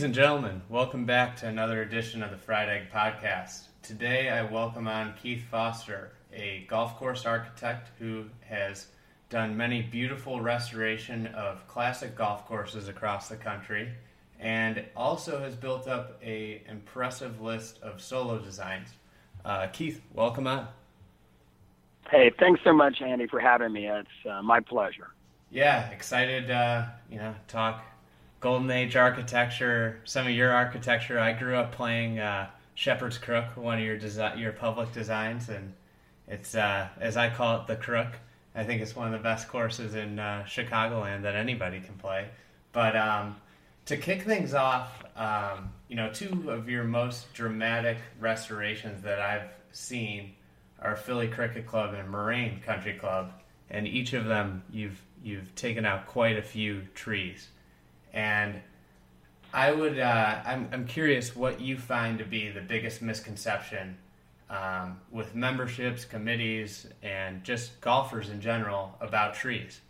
Ladies and gentlemen, welcome back to another edition of the Fried Egg Podcast. Today I welcome on Keith Foster, a golf course architect who has done many beautiful restoration of classic golf courses across the country and also has built up a impressive list of solo designs. Uh, Keith, welcome on. Hey, thanks so much, Andy, for having me. It's uh, my pleasure. Yeah, excited, uh, you know, talk golden age architecture, some of your architecture. I grew up playing uh, Shepherd's Crook, one of your desi- your public designs, and it's uh, as I call it, the Crook. I think it's one of the best courses in uh, Chicagoland that anybody can play. But um, to kick things off, um, you know, two of your most dramatic restorations that I've seen are Philly Cricket Club and Moraine Country Club, and each of them you've you've taken out quite a few trees. And I would, uh, I'm, I'm curious what you find to be the biggest misconception um, with memberships, committees, and just golfers in general about trees.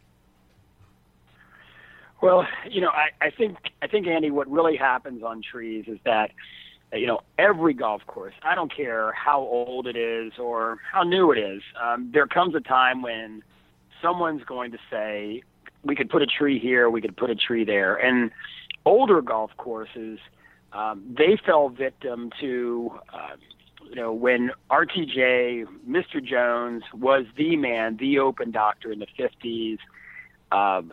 Well, you know, I, I think I think Andy, what really happens on trees is that, you know, every golf course, I don't care how old it is or how new it is, um, there comes a time when someone's going to say, we could put a tree here, we could put a tree there. And older golf courses, um, they fell victim to, uh, you know, when RTJ, Mr. Jones was the man, the open doctor in the 50s, um,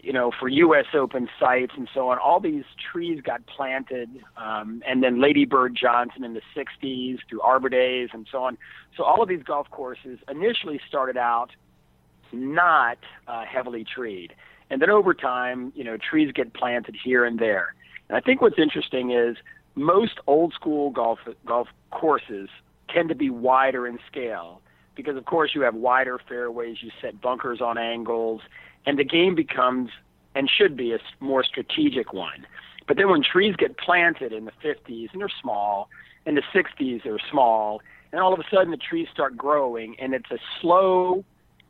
you know, for U.S. Open sites and so on. All these trees got planted, um, and then Lady Bird Johnson in the 60s through Arbor Days and so on. So all of these golf courses initially started out not uh, heavily treed. And then over time, you know, trees get planted here and there. And I think what's interesting is most old school golf golf courses tend to be wider in scale because of course you have wider fairways, you set bunkers on angles, and the game becomes and should be a more strategic one. But then when trees get planted in the 50s and they're small, in the 60s they're small, and all of a sudden the trees start growing and it's a slow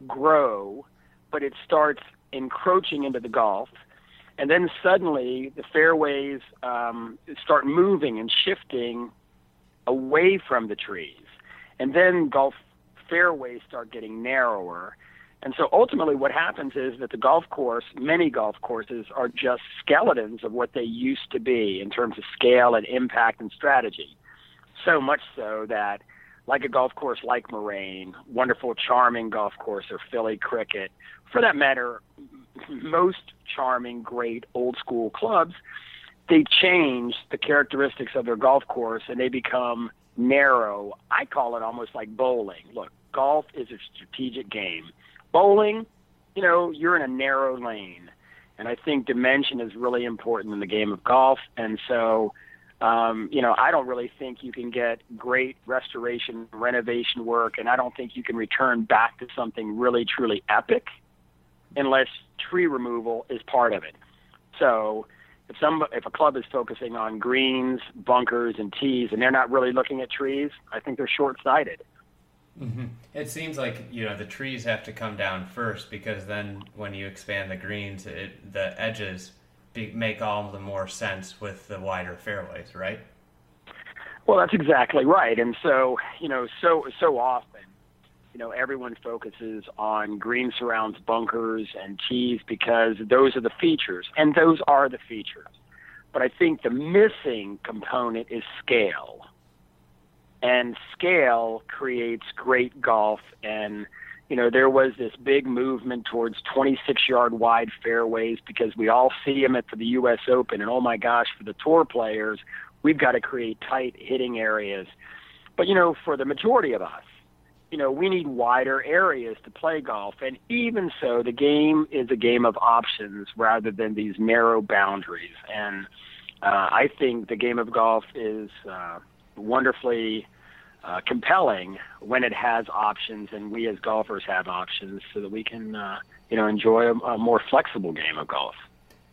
grow, but it starts encroaching into the golf. And then suddenly the fairways um, start moving and shifting away from the trees. And then golf fairways start getting narrower. And so ultimately, what happens is that the golf course, many golf courses, are just skeletons of what they used to be in terms of scale and impact and strategy. So much so that like a golf course like Moraine, wonderful, charming golf course, or Philly Cricket, for that matter, most charming, great old school clubs, they change the characteristics of their golf course and they become narrow. I call it almost like bowling. Look, golf is a strategic game. Bowling, you know, you're in a narrow lane. And I think dimension is really important in the game of golf. And so, um, you know, I don't really think you can get great restoration, renovation work, and I don't think you can return back to something really, truly epic unless tree removal is part of it. So, if some if a club is focusing on greens, bunkers, and tees, and they're not really looking at trees, I think they're short-sighted. Mm-hmm. It seems like you know the trees have to come down first because then when you expand the greens, it, the edges be, make all the more sense with the wider fairways, right? Well, that's exactly right. And so, you know, so so often, you know, everyone focuses on green surrounds, bunkers, and tees because those are the features, and those are the features. But I think the missing component is scale. And scale creates great golf and you know, there was this big movement towards 26 yard wide fairways because we all see them at the U.S. Open. And oh my gosh, for the tour players, we've got to create tight hitting areas. But you know, for the majority of us, you know, we need wider areas to play golf. And even so, the game is a game of options rather than these narrow boundaries. And uh, I think the game of golf is uh, wonderfully uh, compelling when it has options, and we as golfers have options, so that we can, uh, you know, enjoy a, a more flexible game of golf.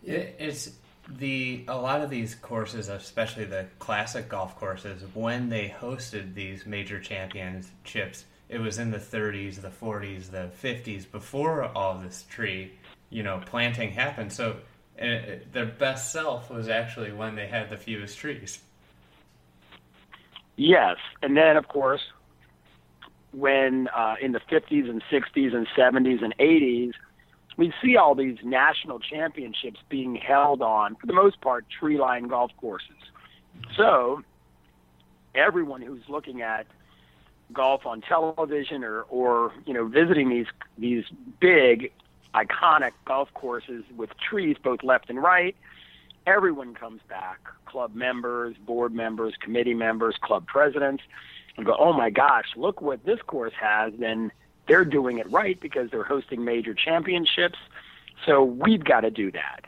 It's the a lot of these courses, especially the classic golf courses, when they hosted these major championships it was in the 30s, the 40s, the 50s before all this tree, you know, planting happened. So uh, their best self was actually when they had the fewest trees. Yes, and then of course, when uh, in the 50s and 60s and 70s and 80s, we see all these national championships being held on, for the most part, tree line golf courses. So everyone who's looking at golf on television or or you know visiting these these big iconic golf courses with trees both left and right everyone comes back club members board members committee members club presidents and go oh my gosh look what this course has and they're doing it right because they're hosting major championships. So we've got to do that.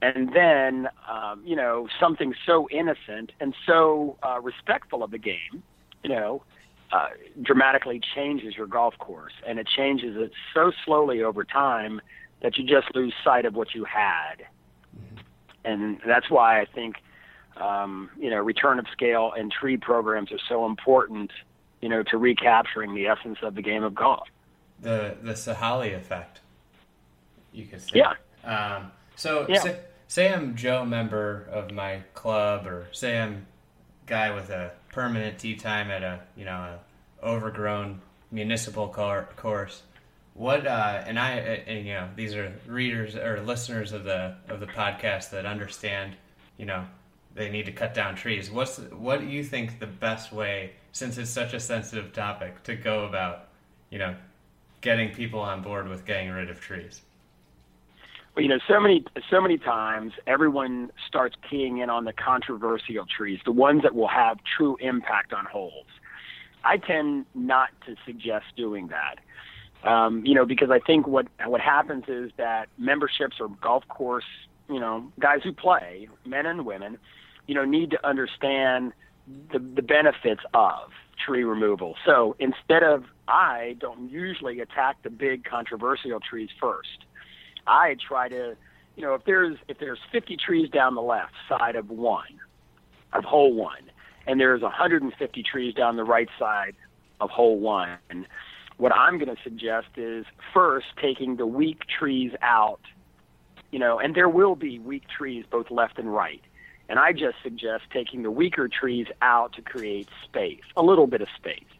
And then um, you know something so innocent and so uh, respectful of the game you know uh, dramatically changes your golf course, and it changes it so slowly over time that you just lose sight of what you had. And that's why I think um, you know return of scale and tree programs are so important. You know, to recapturing the essence of the game of golf. The the Sahali effect, you could say. Yeah. Um, so yeah. Say, say I'm Joe member of my club, or say I'm guy with a permanent tee time at a you know a overgrown municipal car- course. What uh, and I and you know these are readers or listeners of the of the podcast that understand you know they need to cut down trees. What's what do you think the best way since it's such a sensitive topic to go about you know getting people on board with getting rid of trees? Well, you know, so many so many times everyone starts keying in on the controversial trees, the ones that will have true impact on holes. I tend not to suggest doing that. Um, you know, because I think what what happens is that memberships or golf course, you know, guys who play, men and women, you know, need to understand the the benefits of tree removal. So instead of I don't usually attack the big controversial trees first. I try to, you know, if there's if there's 50 trees down the left side of one, of hole one, and there's 150 trees down the right side of hole one, what I'm going to suggest is first taking the weak trees out, you know, and there will be weak trees both left and right. And I just suggest taking the weaker trees out to create space, a little bit of space.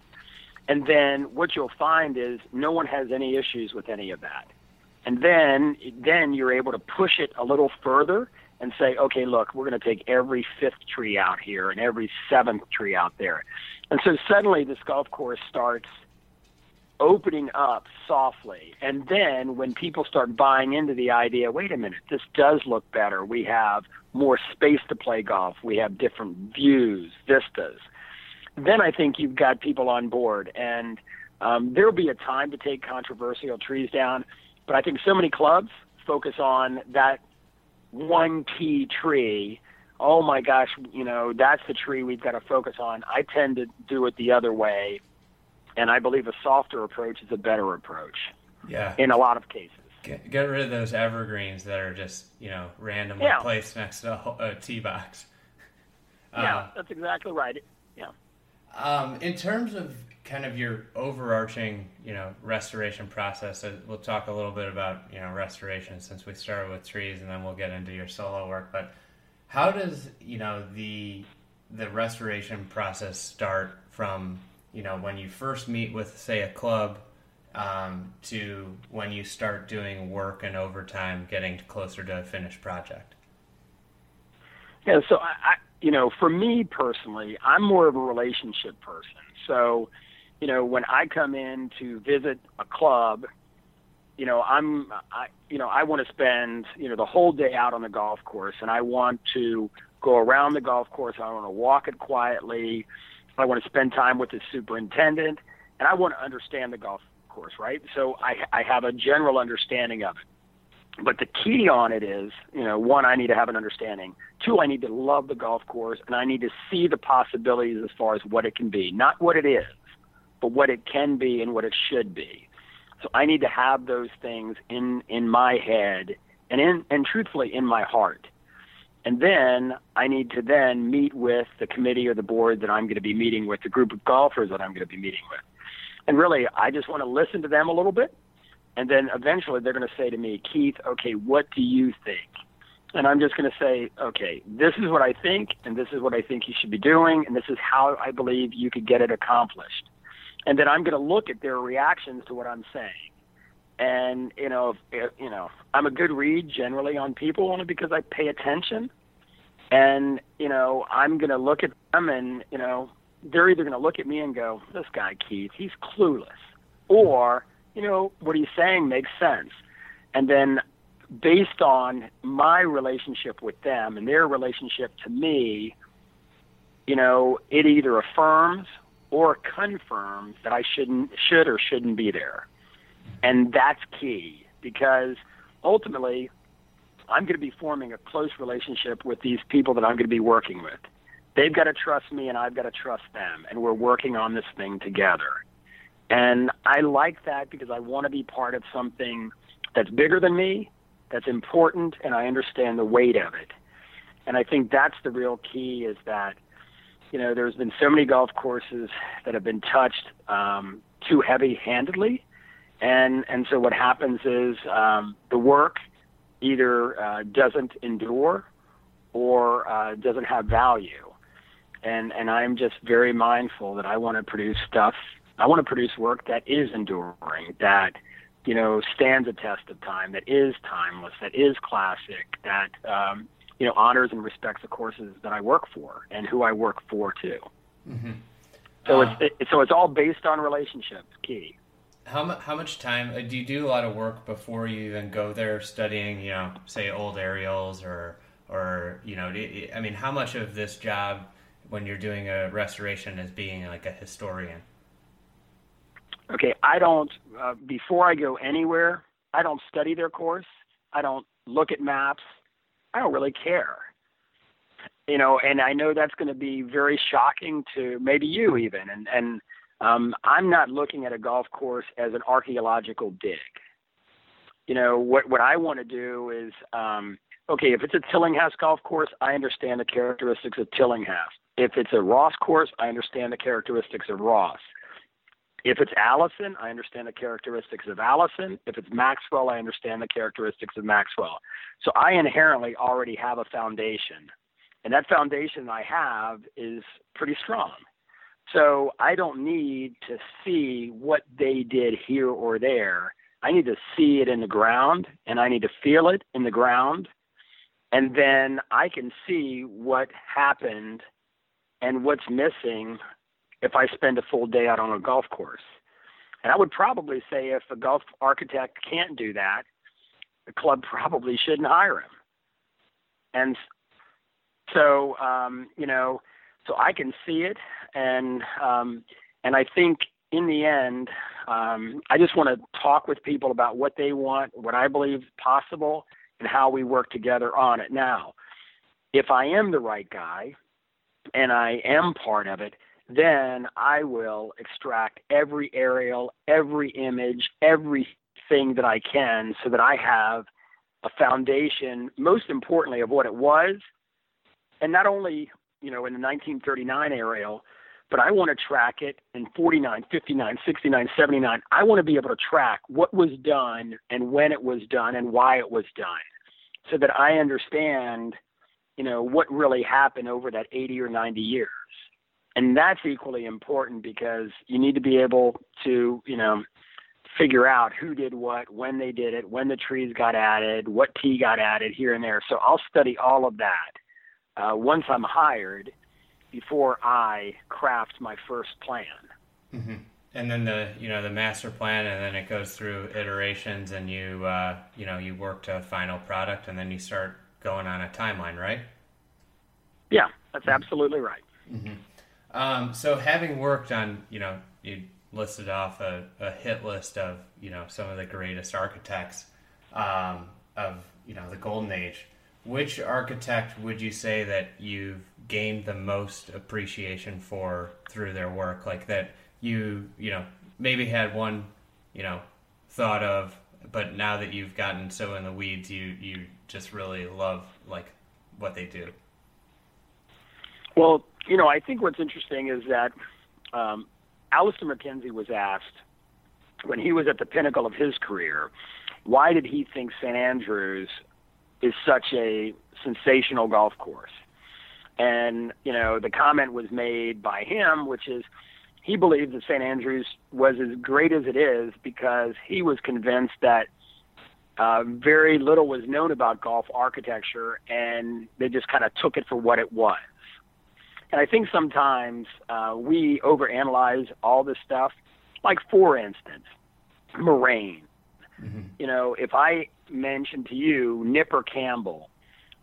And then what you'll find is no one has any issues with any of that and then then you're able to push it a little further and say, okay, look, we're going to take every fifth tree out here and every seventh tree out there, and so suddenly this golf course starts opening up softly, and then when people start buying into the idea, wait a minute, this does look better. We have more space to play golf. We have different views, vistas. Then I think you've got people on board, and um, there'll be a time to take controversial trees down but I think so many clubs focus on that one key tree. Oh my gosh, you know, that's the tree we've got to focus on. I tend to do it the other way. And I believe a softer approach is a better approach. Yeah. In a lot of cases. Get, get rid of those evergreens that are just, you know, randomly yeah. placed next to a, a tee box. Yeah, uh, that's exactly right. Yeah. Um, in terms of kind of your overarching, you know, restoration process. Uh, we'll talk a little bit about, you know, restoration since we started with trees, and then we'll get into your solo work. But how does you know the the restoration process start from you know when you first meet with say a club um, to when you start doing work and overtime, getting closer to a finished project? Yeah, so I, I you know, for me personally, I'm more of a relationship person. So you know, when I come in to visit a club, you know, I'm, I, you know, I want to spend, you know, the whole day out on the golf course, and I want to go around the golf course. I want to walk it quietly, I want to spend time with the superintendent, and I want to understand the golf course, right? So I, I have a general understanding of it. But the key on it is, you know, one, I need to have an understanding. Two, I need to love the golf course, and I need to see the possibilities as far as what it can be, not what it is, but what it can be and what it should be. So I need to have those things in in my head and in and truthfully in my heart. And then I need to then meet with the committee or the board that I'm going to be meeting with, the group of golfers that I'm going to be meeting with. And really, I just want to listen to them a little bit. And then eventually they're going to say to me, Keith, okay, what do you think? And I'm just going to say, okay, this is what I think, and this is what I think you should be doing, and this is how I believe you could get it accomplished. And then I'm going to look at their reactions to what I'm saying. And you know, if, you know, I'm a good read generally on people only because I pay attention. And you know, I'm going to look at them, and you know, they're either going to look at me and go, "This guy Keith, he's clueless," or you know, what he's saying makes sense. And then, based on my relationship with them and their relationship to me, you know, it either affirms or confirms that I shouldn't, should or shouldn't be there. And that's key because ultimately, I'm going to be forming a close relationship with these people that I'm going to be working with. They've got to trust me, and I've got to trust them, and we're working on this thing together. And I like that because I want to be part of something that's bigger than me, that's important, and I understand the weight of it. And I think that's the real key is that, you know, there's been so many golf courses that have been touched um, too heavy handedly and and so what happens is um, the work either uh, doesn't endure or uh, doesn't have value, and and I'm just very mindful that I want to produce stuff. I want to produce work that is enduring, that you know stands a test of time, that is timeless, that is classic, that um, you know honors and respects the courses that I work for and who I work for too. Mm-hmm. So uh, it's it, so it's all based on relationships. Key how how much time uh, do you do a lot of work before you even go there studying you know say old aerials or or you know I mean how much of this job when you're doing a restoration is being like a historian? Okay I don't uh, before I go anywhere I don't study their course. I don't look at maps. I don't really care. You know and I know that's going to be very shocking to maybe you even and and um, I'm not looking at a golf course as an archaeological dig. You know, what, what I want to do is, um, okay, if it's a Tillinghast golf course, I understand the characteristics of Tillinghast. If it's a Ross course, I understand the characteristics of Ross. If it's Alison, I understand the characteristics of Alison. If it's Maxwell, I understand the characteristics of Maxwell. So I inherently already have a foundation. And that foundation I have is pretty strong. So I don't need to see what they did here or there. I need to see it in the ground and I need to feel it in the ground. And then I can see what happened and what's missing if I spend a full day out on a golf course. And I would probably say if a golf architect can't do that, the club probably shouldn't hire him. And so, um, you know, so I can see it, and um, and I think in the end, um, I just want to talk with people about what they want, what I believe is possible, and how we work together on it. Now, if I am the right guy, and I am part of it, then I will extract every aerial, every image, everything that I can, so that I have a foundation. Most importantly, of what it was, and not only you know, in the 1939 aerial, but I want to track it in 49, 59, 69, 79. I want to be able to track what was done and when it was done and why it was done so that I understand, you know, what really happened over that 80 or 90 years. And that's equally important because you need to be able to, you know, figure out who did what, when they did it, when the trees got added, what tee got added here and there. So I'll study all of that uh, once I'm hired before I craft my first plan. Mm-hmm. And then the you know the master plan, and then it goes through iterations, and you uh, you know you work to a final product, and then you start going on a timeline, right? Yeah, that's absolutely right. Mm-hmm. Um, so having worked on, you know, you listed off a, a hit list of, you know, some of the greatest architects um, of, you know, the golden age. Which architect would you say that you've gained the most appreciation for through their work? Like that you, you know, maybe had one, you know, thought of, but now that you've gotten so in the weeds, you you just really love like what they do. Well, you know, I think what's interesting is that um, Alister MacKenzie was asked when he was at the pinnacle of his career, why did he think St. Andrews is such a sensational golf course? And, you know, the comment was made by him, which is he believed that St. Andrews was as great as it is because he was convinced that uh, very little was known about golf architecture and they just kind of took it for what it was. And I think sometimes uh, we overanalyze all this stuff. Like, for instance, Moraine. Mm-hmm. You know, if I mention to you Nipper Campbell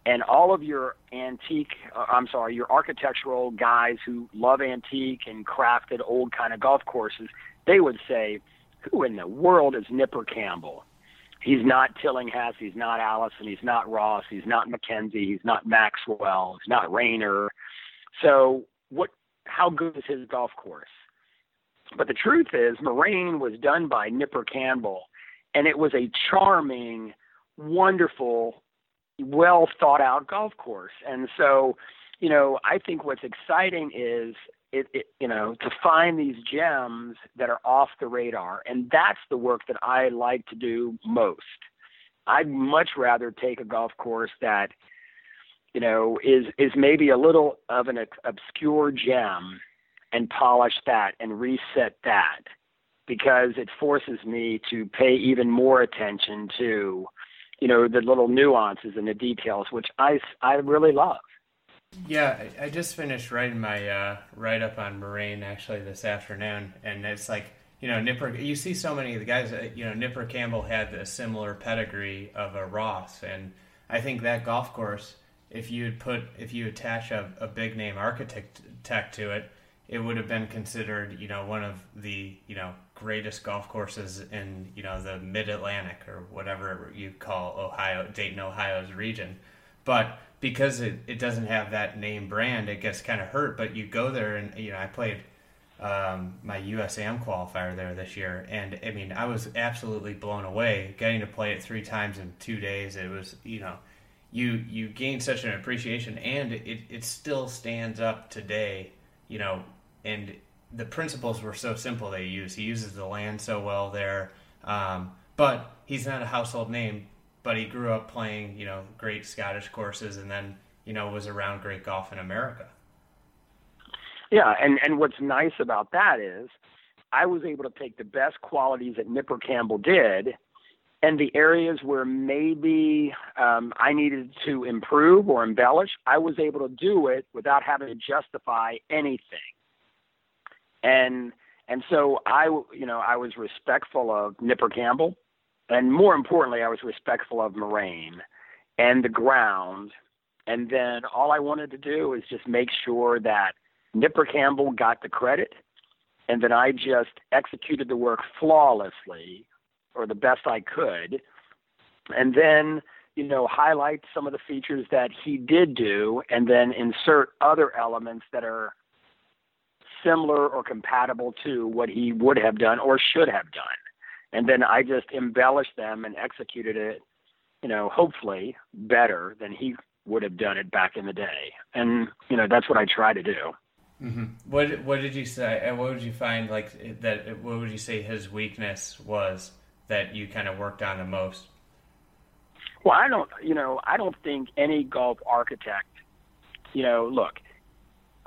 and all of your antique, uh, I'm sorry, your architectural guys who love antique and crafted old kind of golf courses, they would say, who in the world is Nipper Campbell? He's not Tillinghast, he's not Alison, he's not Ross, he's not Mackenzie, he's not Maxwell, he's not Rayner. so what? How good is his golf course? But the truth is, Moraine was done by Nipper Campbell, and it was a charming, wonderful, well thought out golf course. And so, you know, I think what's exciting is it, it, you know to find these gems that are off the radar, and that's the work that I like to do most. I'd much rather take a golf course that you know, is is maybe a little of an obscure gem and polish that and reset that because it forces me to pay even more attention to, you know, the little nuances and the details, which I, I really love. Yeah, I just finished writing my uh, write up on Moraine actually this afternoon, and it's like you know Nipper. You see so many of the guys. Uh, you know Nipper Campbell had a similar pedigree of a Ross, and I think that golf course if you put if you attach a, a big name architect tech to it, it would have been considered you know one of the you know greatest golf courses in you know the Mid Atlantic or whatever you call Ohio Dayton Ohio's region, but because it, it doesn't have that name brand, it gets kind of hurt. But you go there and you know I played um, my USAM qualifier there this year, and I mean I was absolutely blown away getting to play it three times in two days. It was you know you you gain such an appreciation and it, it still stands up today you know and the principles were so simple they use. He uses the land so well there. Um, but he's not a household name but he grew up playing you know great scottish courses and then you know was around great golf in america. Yeah and and what's nice about that is i was able to take the best qualities that nipper campbell did and the areas where maybe um, I needed to improve or embellish, I was able to do it without having to justify anything. And and so I, you know, I was respectful of Nipper Campbell, and more importantly, I was respectful of Moraine and the ground. And then all I wanted to do is just make sure that Nipper Campbell got the credit, and then I just executed the work flawlessly or the best I could, and then you know highlight some of the features that he did do, and then insert other elements that are similar or compatible to what he would have done or should have done. And then I just embellished them and executed it, you know, hopefully better than he would have done it back in the day. And you know, that's what I try to do. Mm-hmm. What What did you say? And what would you find like that? What would you say his weakness was? that you kind of worked on the most? Well, I don't, you know, I don't think any golf architect, you know, look,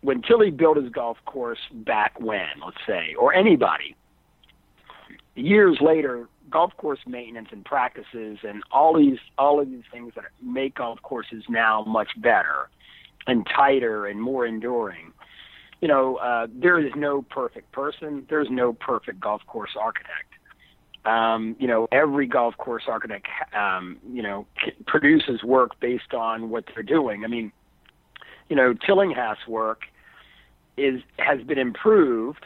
when Tilly built his golf course back when, let's say, or anybody, years later, golf course maintenance and practices and all these all of these things that make golf courses now much better and tighter and more enduring. You know, uh, there is no perfect person. There's no perfect golf course architect um, you know, every golf course architect, um, you know, produces work based on what they're doing. I mean, you know, Tillinghast work is has been improved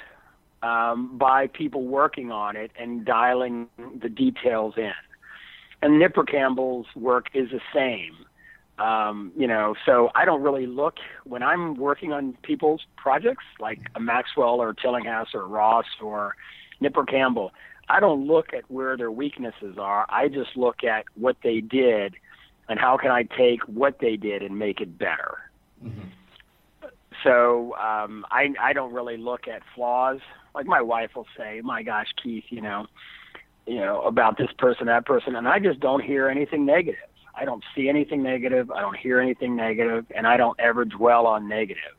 um, by people working on it and dialing the details in. And Nipper Campbell's work is the same. Um, you know, so I don't really look when I'm working on people's projects like a Maxwell or Tillinghast or Ross or Nipper Campbell. I don't look at where their weaknesses are. I just look at what they did and how can I take what they did and make it better. Mm-hmm. So um, I I don't really look at flaws. Like my wife will say, "My gosh, Keith, you know, you know about this person, that person," and I just don't hear anything negative. I don't see anything negative. I don't hear anything negative, and I don't ever dwell on negative.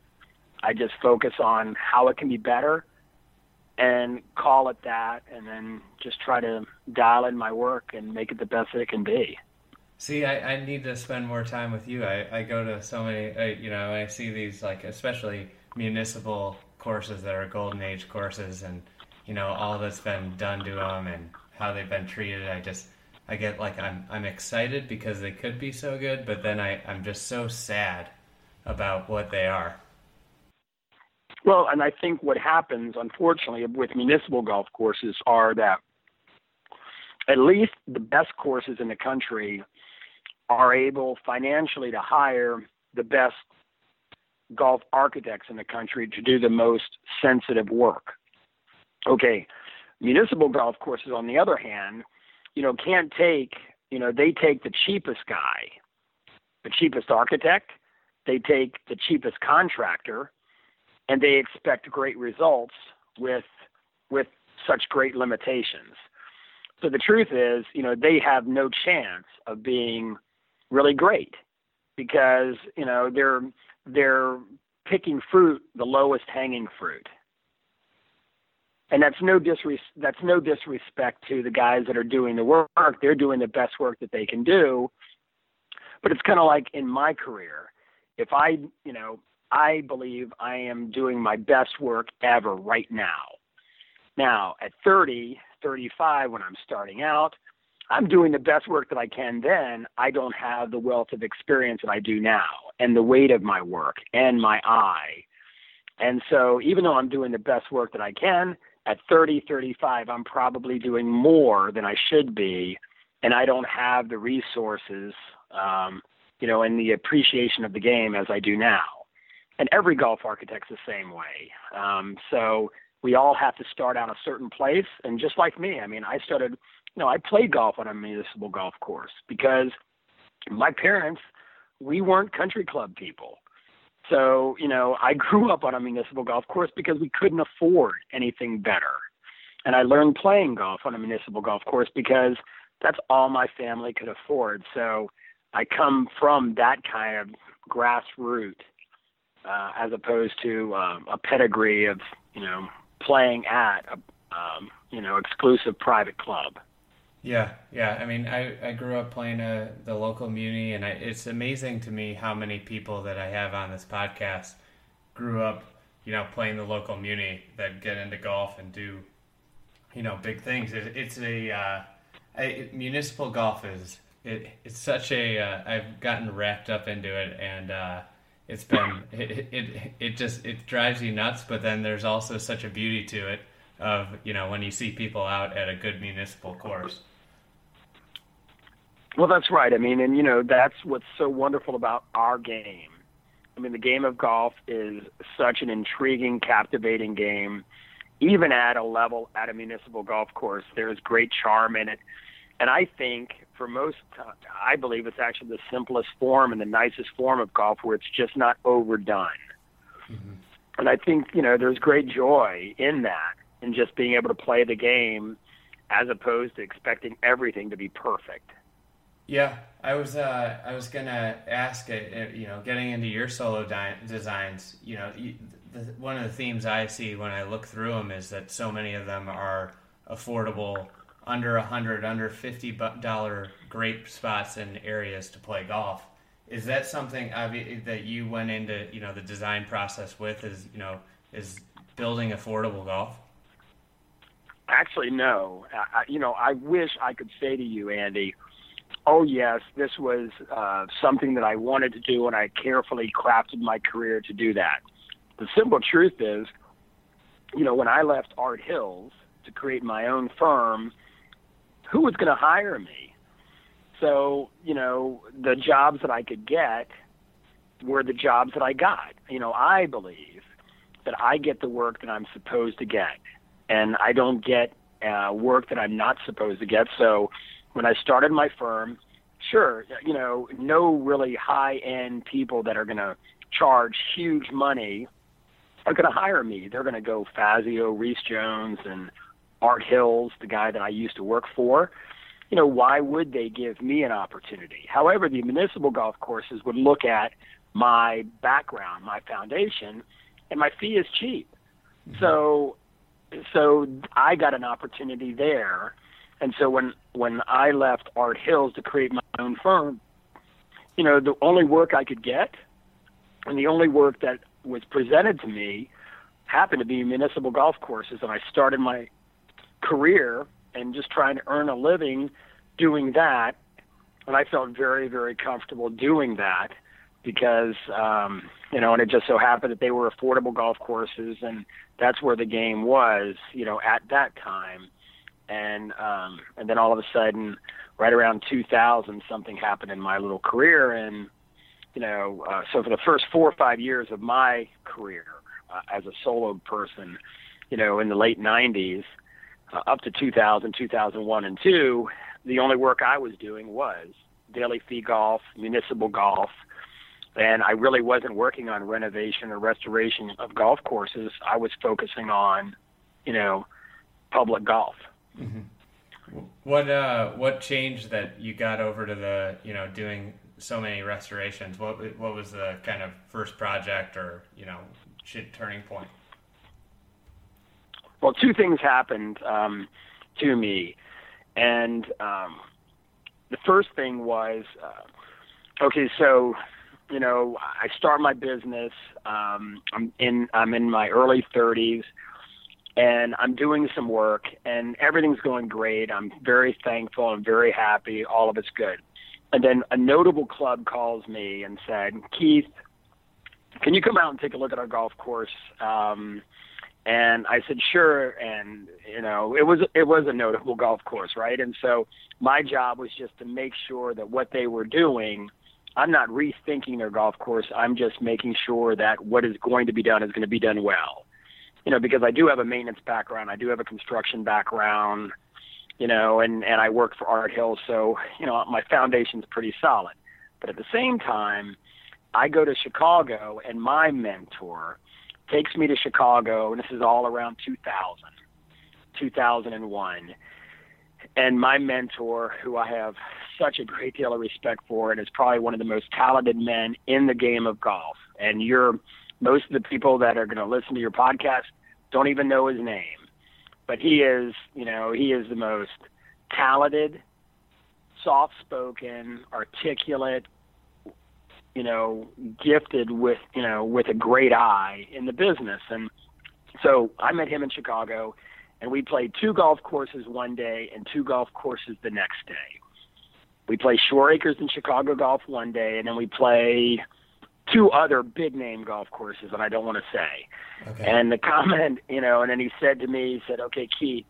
I just focus on how it can be better and call it that, and then just try to dial in my work and make it the best that it can be. See, I, I need to spend more time with you. I, I go to so many, I, you know, I see these like especially municipal courses that are golden age courses, and you know all that's been done to them and how they've been treated. I just I get like I'm I'm excited because they could be so good, but then I I'm just so sad about what they are. Well, and I think what happens, unfortunately, with municipal golf courses are that at least the best courses in the country are able financially to hire the best golf architects in the country to do the most sensitive work. Okay, municipal golf courses, on the other hand, you know, can't take, you know, they take the cheapest guy, the cheapest architect, they take the cheapest contractor, and they expect great results with with such great limitations. So the truth is, you know, they have no chance of being really great because, you know, they're they're picking fruit, the lowest hanging fruit and that's no disres- that's no disrespect to the guys that are doing the work. They're doing the best work that they can do. But it's kind of like in my career, if I, you know, I believe I am doing my best work ever right now. Now, at 30, 35 when I'm starting out, I'm doing the best work that I can then. I don't have the wealth of experience that I do now and the weight of my work and my eye. And so even though I'm doing the best work that I can, at 30, 35, I'm probably doing more than I should be, and I don't have the resources, um, you know, and the appreciation of the game as I do now. And every golf architect's the same way. Um, so we all have to start out a certain place. And just like me, I mean, I started, you know, I played golf on a municipal golf course because my parents, we weren't country club people. So, you know, I grew up on a municipal golf course because we couldn't afford anything better. And I learned playing golf on a municipal golf course because that's all my family could afford. So I come from that kind of grassroots uh, as opposed to um, a pedigree of, you know, playing at a, um, you know, exclusive private club. Yeah, yeah. I mean, I, I grew up playing uh, the local muni, and I, it's amazing to me how many people that I have on this podcast grew up, you know, playing the local muni that get into golf and do, you know, big things. It, it's a, uh, municipal golf is it, it's such a uh, I've gotten wrapped up into it, and uh, it's been it, it it just it drives you nuts. But then there's also such a beauty to it of you know when you see people out at a good municipal course. Well, that's right. I mean, and you know, that's what's so wonderful about our game. I mean, the game of golf is such an intriguing, captivating game. Even at a level at a municipal golf course, there's great charm in it. And I think for most, uh, I believe it's actually the simplest form and the nicest form of golf where it's just not overdone. Mm-hmm. And I think, you know, there's great joy in that, in just being able to play the game as opposed to expecting everything to be perfect. Yeah, I was uh, I was gonna ask it. Uh, you know, getting into your solo di- designs. You know, you, the, one of the themes I see when I look through them is that so many of them are affordable, under a hundred, under fifty dollar great spots and areas to play golf. Is that something that you went into you know the design process with? Is you know is building affordable golf? Actually, no. I, you know, I wish I could say to you, Andy oh yes, this was uh, something that I wanted to do, and I carefully crafted my career to do that. the simple truth is, you know, when I left Art Hills to create my own firm, who was going to hire me? So, you know, the jobs that I could get were the jobs that I got. You know, I believe that I get the work that I'm supposed to get, and I don't get uh, work that I'm not supposed to get. So, when I started my firm, sure, you know, no really high end people that are going to charge huge money are going to hire me. They're going to go Fazio, Rees Jones, and Art Hills, the guy that I used to work for. You know, why would they give me an opportunity? However, the municipal golf courses would look at my background, my foundation, and my fee is cheap. Mm-hmm. So, so I got an opportunity there. And so when when I left Art Hills to create my own firm, you know, the only work I could get, and the only work that was presented to me, happened to be municipal golf courses, and I started my career and just trying to earn a living doing that. And I felt very, very comfortable doing that because um, you know, and it just so happened that they were affordable golf courses, and that's where the game was, you know, at that time. And um, and then all of a sudden, right around 2000, something happened in my little career, and you know, uh, so for the first four or five years of my career uh, as a solo person, you know, in the late 90s, uh, up to 2000, 2001, and two, the only work I was doing was daily fee golf, municipal golf, and I really wasn't working on renovation or restoration of golf courses. I was focusing on, you know, public golf. Mm-hmm. What uh, what changed that you got over to the you know doing so many restorations? What what was the kind of first project or you know turning point? Well, two things happened um, to me, and um, the first thing was uh, okay. So you know, I start my business. Um, I'm in I'm in my early 30s, and I'm doing some work, and everything's going great. I'm very thankful. I'm very happy. All of it's good. And then a notable club calls me and said, Keith, can you come out and take a look at our golf course? Um, and I said, sure. And you know, it was it was a notable golf course, right? And so my job was just to make sure that what they were doing I'm not rethinking their golf course. I'm just making sure that what is going to be done is going to be done well. You know, because I do have a maintenance background, I do have a construction background, you know, and and I work for Art Hill, so you know my foundation's pretty solid. But at the same time, I go to Chicago, and my mentor takes me to Chicago, and this is all around 2000, 2001 and my mentor, who I have such a great deal of respect for, and is probably one of the most talented men in the game of golf. And you're most of the people that are going to listen to your podcast don't even know his name, but he is, you know, he is the most talented, soft-spoken, articulate, you know, gifted with, you know, with a great eye in the business. And so I met him in Chicago and we played two golf courses one day and two golf courses the next day. We play Shoreacres and Chicago Golf one day, and then we play two other big name golf courses that I don't want to say. Okay. And the comment, you know, and then he said to me, he said, "Okay, Keith,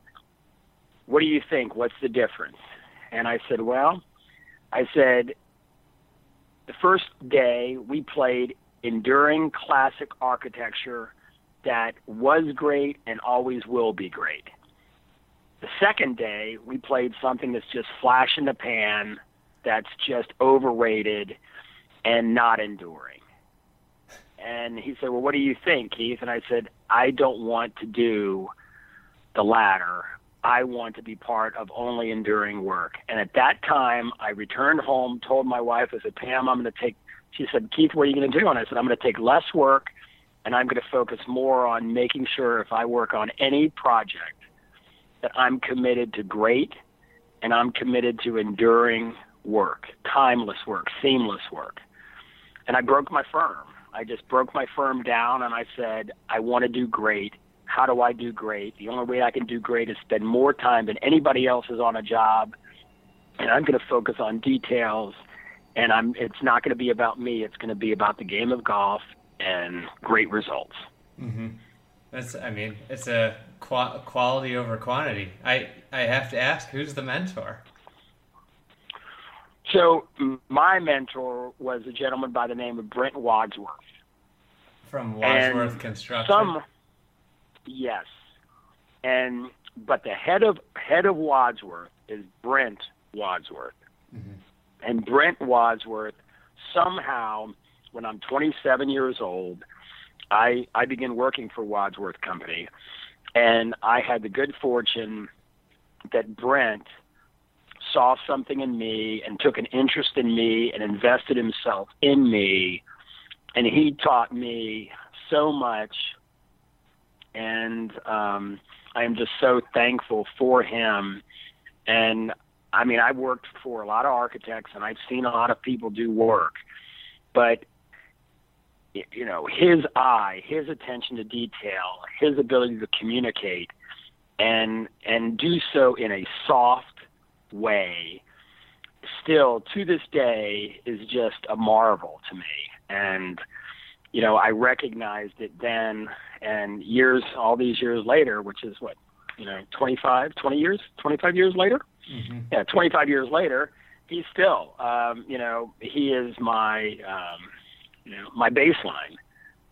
what do you think? What's the difference?" And I said, "Well, I said the first day we played enduring classic architecture that was great and always will be great. The second day, we played something that's just flash in the pan, that's just overrated and not enduring. And he said, Well, what do you think, Keith? And I said, I don't want to do the latter. I want to be part of only enduring work. And at that time, I returned home, told my wife, I said, Pam, I'm going to take, she said, Keith, what are you going to do? And I said, I'm going to take less work and I'm going to focus more on making sure if I work on any project that I'm committed to great and I'm committed to enduring work, timeless work, seamless work. And I broke my firm. I just broke my firm down and I said, I want to do great. How do I do great? The only way I can do great is spend more time than anybody else is on a job. And I'm going to focus on details and I'm it's not going to be about me, it's going to be about the game of golf and great results. Mm-hmm. That's, I mean, it's a qu- quality over quantity. I, I have to ask, who's the mentor? So my mentor was a gentleman by the name of Brent Wadsworth. From Wadsworth And Construction. Some, yes, and but the head of head of Wadsworth is Brent Wadsworth, mm-hmm. and Brent Wadsworth somehow, when I'm 27 years old, I I began working for Wadsworth Company, and I had the good fortune that Brent saw something in me and took an interest in me and invested himself in me. And he taught me so much. And um I am just so thankful for him. And I mean I've worked for a lot of architects and I've seen a lot of people do work. But you know his eye his attention to detail his ability to communicate and and do so in a soft way still to this day is just a marvel to me. And you know i recognized it then and years all these years later which is what you know 25 20 years 25 years later? Mhm. yeah 25 years later he's still um you know he is my um you know my baseline.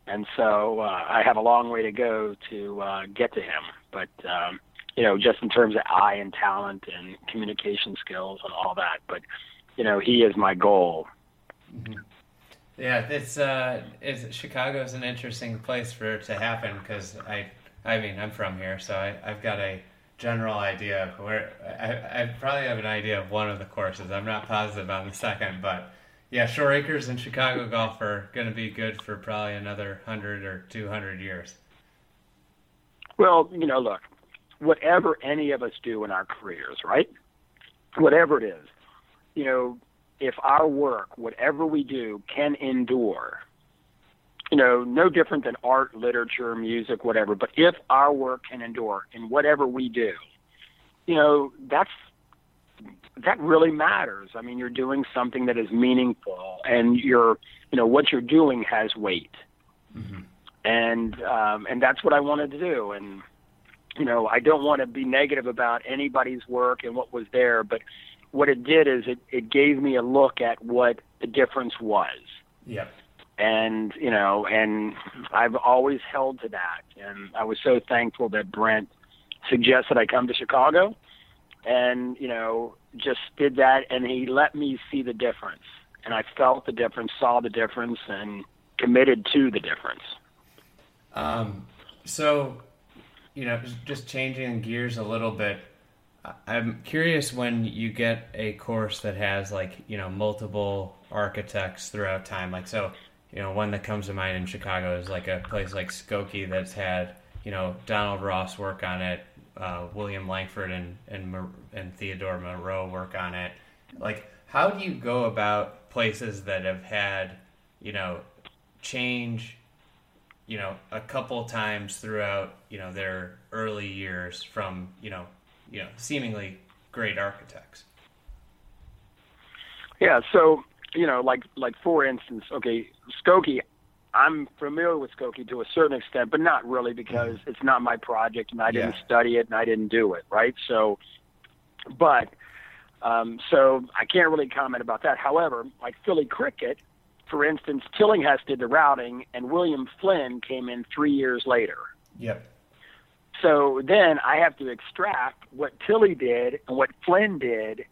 And so uh, i have a long way to go to uh get to him. But um you know, just in terms of eye and talent and communication skills and all that. But, you know, he is my goal. Yeah, it's uh, it's Chicago's an interesting place for it to happen because I, I mean, I'm from here, so I, I've got a general idea of where I, I probably have an idea of one of the courses. I'm not positive on the second, but yeah, Shoreacres and Chicago golf are going to be good for probably another hundred or two hundred years. Well, you know, look, whatever any of us do in our careers, right? Whatever it is, you know, if our work, whatever we do, can endure, you know, no different than art, literature, music, whatever, but if our work can endure in whatever we do, you know, that's that really matters. I mean, you're doing something that is meaningful and you're, you know, what you're doing has weight. And um and that's what I wanted to do and you know, I don't want to be negative about anybody's work and what was there, but what it did is it, it gave me a look at what the difference was. Yep. And, you know, and I've always held to that. And I was so thankful that Brent suggested I come to Chicago and, you know, just did that. And he let me see the difference. And I felt the difference, saw the difference, and committed to the difference. Um, so, you know, just changing gears a little bit. I'm curious when you get a course that has like you know multiple architects throughout time. Like so, you know, one that comes to mind in Chicago is like a place like Skokie that's had you know Donald Ross work on it, uh, William Langford and and and Theodore Moreau work on it. Like, how do you go about places that have had you know change you know a couple times throughout you know their early years from you know you know seemingly great architects Yeah, so you know, like like for instance, okay, Skokie, I'm familiar with Skokie to a certain extent, but not really because it's not my project and I didn't Yeah. study it and I didn't do it, right? So, but um, so I can't really comment about that. However, like Philly Cricket, for instance, Tillinghast did the routing and William Flynn came in three years later. yep So then I have to extract what Tilly did and what Flynn did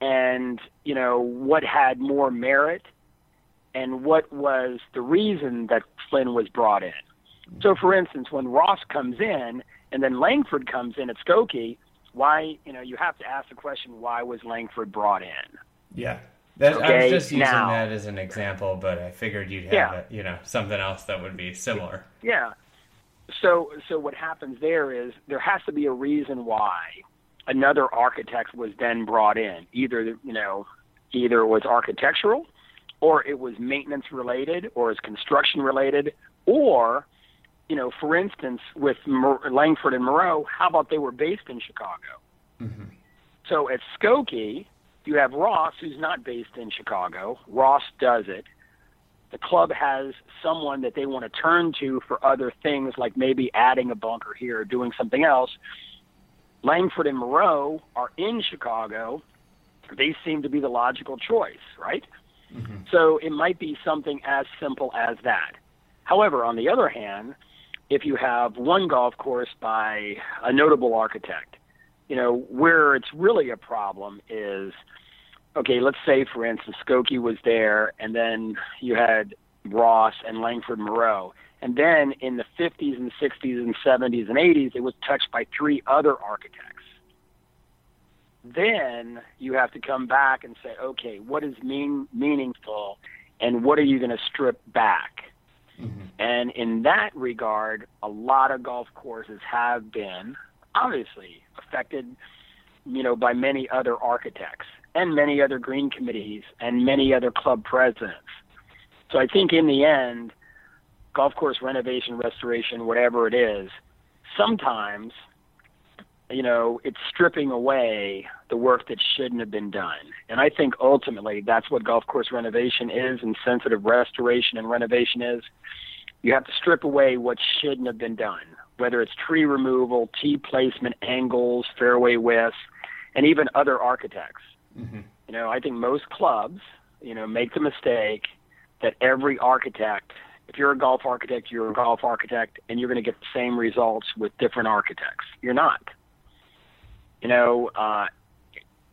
and, you know, what had more merit and what was the reason that Flynn was brought in. So for instance, when Ross comes in and then Langford comes in at Skokie, why, you know, you have to ask the question, why was Langford brought in? yeah that, i was just using now- that as an example but i figured you'd have Yeah. a, you know something else that would be similar Yeah. So so what happens there is there has to be a reason why another architect was then brought in. Either you know, either it was architectural, or it was maintenance related, or it's construction related, or you know, for instance, with Mer- Langford and Moreau, how about they were based in Chicago? Mm-hmm. So at Skokie, you have Ross, who's not based in Chicago. Ross does it. the club has someone that they want to turn to for other things, like maybe adding a bunker here or doing something else. Langford and Moreau are in Chicago. They seem to be the logical choice, right? Mm-hmm. So it might be something as simple as that. However, on the other hand, if you have one golf course by a notable architect, you know, where it's really a problem is okay, let's say for instance Skokie was there and then you had Ross and Langford Moreau. And then in the 50s and 60s and 70s and 80s, it was touched by three other architects. Then you have to come back and say, okay, what is mean, meaningful and what are you going to strip back? Mm-hmm. And in that regard, a lot of golf courses have been obviously affected, you know, by many other architects and many other green committees and many other club presidents. So I think in the end, golf course renovation, restoration, whatever it is, sometimes, you know, it's stripping away the work that shouldn't have been done. And I think ultimately that's what golf course renovation is and sensitive restoration and renovation is. You have to strip away what shouldn't have been done, whether it's tree removal, tee placement, angles, fairway widths, and even other architects. Mm-hmm. You know, I think most clubs, you know, make the mistake that every architect, if you're a golf architect, you're a golf architect, and you're going to get the same results with different architects. You're not. You know, uh,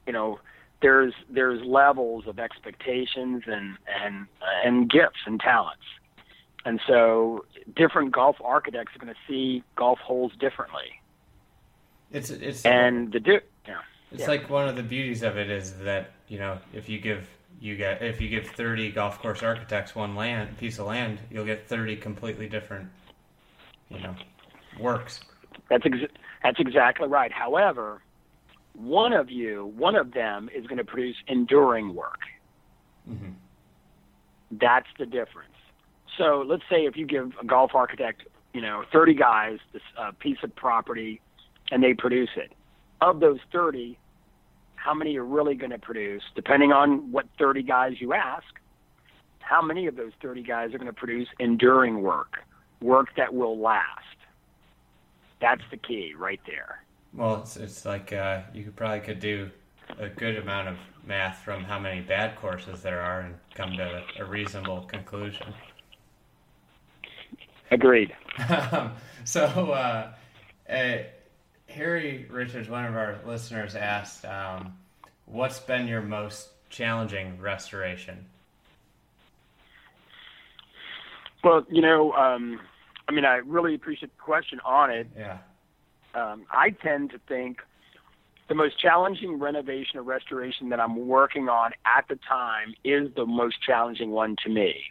you know, there's there's levels of expectations and and and gifts and talents, and so different golf architects are going to see golf holes differently. It's it's and the. It's yeah. like one of the beauties of it is that you know if you give you get if you give 30 golf course architects one land piece of land, you'll get 30 completely different, you know, works. That's ex- that's exactly right. However, one of you, one of them, is going to produce enduring work. Mm-hmm. That's the difference. So let's say if you give a golf architect, you know, 30 guys this uh, piece of property, and they produce it. Of those 30, how many are really going to produce, depending on what 30 guys you ask, how many of those 30 guys are going to produce enduring work, work that will last? That's the key right there. Well, it's, it's like uh, you could probably could do a good amount of math from how many bad courses there are and come to a reasonable conclusion. Agreed. so, uh, uh, Harry Richards, one of our listeners, asked, um, "What's been your most challenging restoration?" Well, you know, um, I mean, I really appreciate the question on it. Yeah. Um, I tend to think the most challenging renovation or restoration that I'm working on at the time is the most challenging one to me.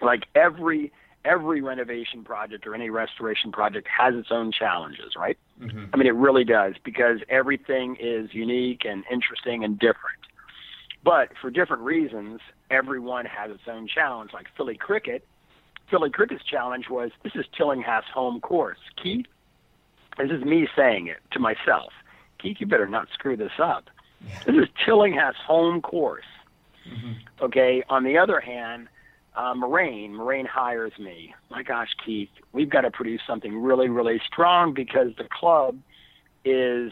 Like every every renovation project or any restoration project has its own challenges, right? Mm-hmm. I mean, it really does because everything is unique and interesting and different. But for different reasons, everyone has its own challenge. Like Philly Cricket, Philly Cricket's challenge was this is Tillinghast's home course. Keith, this is me saying it to myself. Keith, you better not screw this up. Yeah. This is Tillinghast's home course. Mm-hmm. Okay. On the other hand, uh, Moraine, Moraine hires me. My gosh, Keith, we've got to produce something really, really strong because the club is,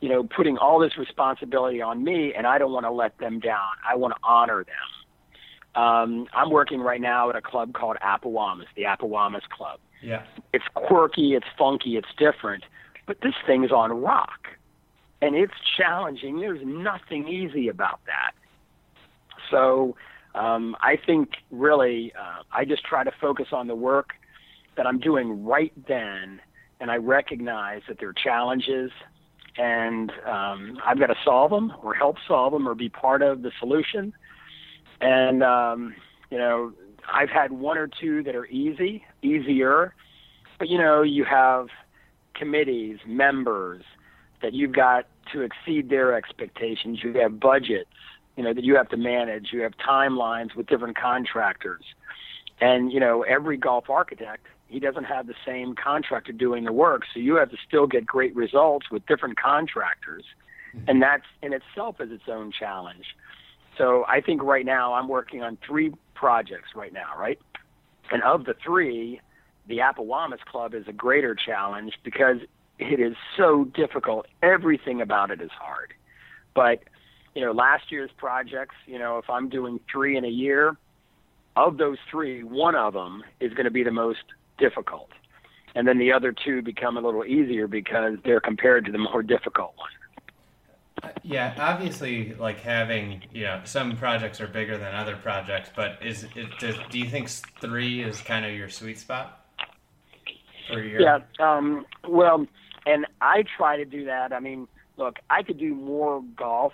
you know, putting all this responsibility on me, and I don't want to let them down. I want to honor them. Um, I'm working right now at a club called Apawamis, the Apawamis Club. Yeah. It's quirky, it's funky, it's different, but this thing's on rock, and it's challenging. There's nothing easy about that. So um, I think really uh, I just try to focus on the work that I'm doing right then, and I recognize that there are challenges, and um, I've got to solve them or help solve them or be part of the solution. And um, you know, I've had one or two that are easy, easier, but you know, you have committees, members that you've got to exceed their expectations. You have budgets you know that you have to manage. You have timelines with different contractors, and you know every golf architect he doesn't have the same contractor doing the work, so you have to still get great results with different contractors, mm-hmm. and that's in itself is its own challenge. So I think right now I'm working on three projects right now, right? And of the three, the Apawamis Club is a greater challenge because it is so difficult. Everything about it is hard. But, you know, last year's projects, you know, if I'm doing three in a year, of those three, one of them is going to be the most difficult. And then the other two become a little easier because they're compared to the more difficult one. Uh, yeah, obviously, like having you know some projects are bigger than other projects, but is it does, do you think three is kind of your sweet spot for your? Yeah, um, well, and I try to do that. I mean, look, I could do more golf,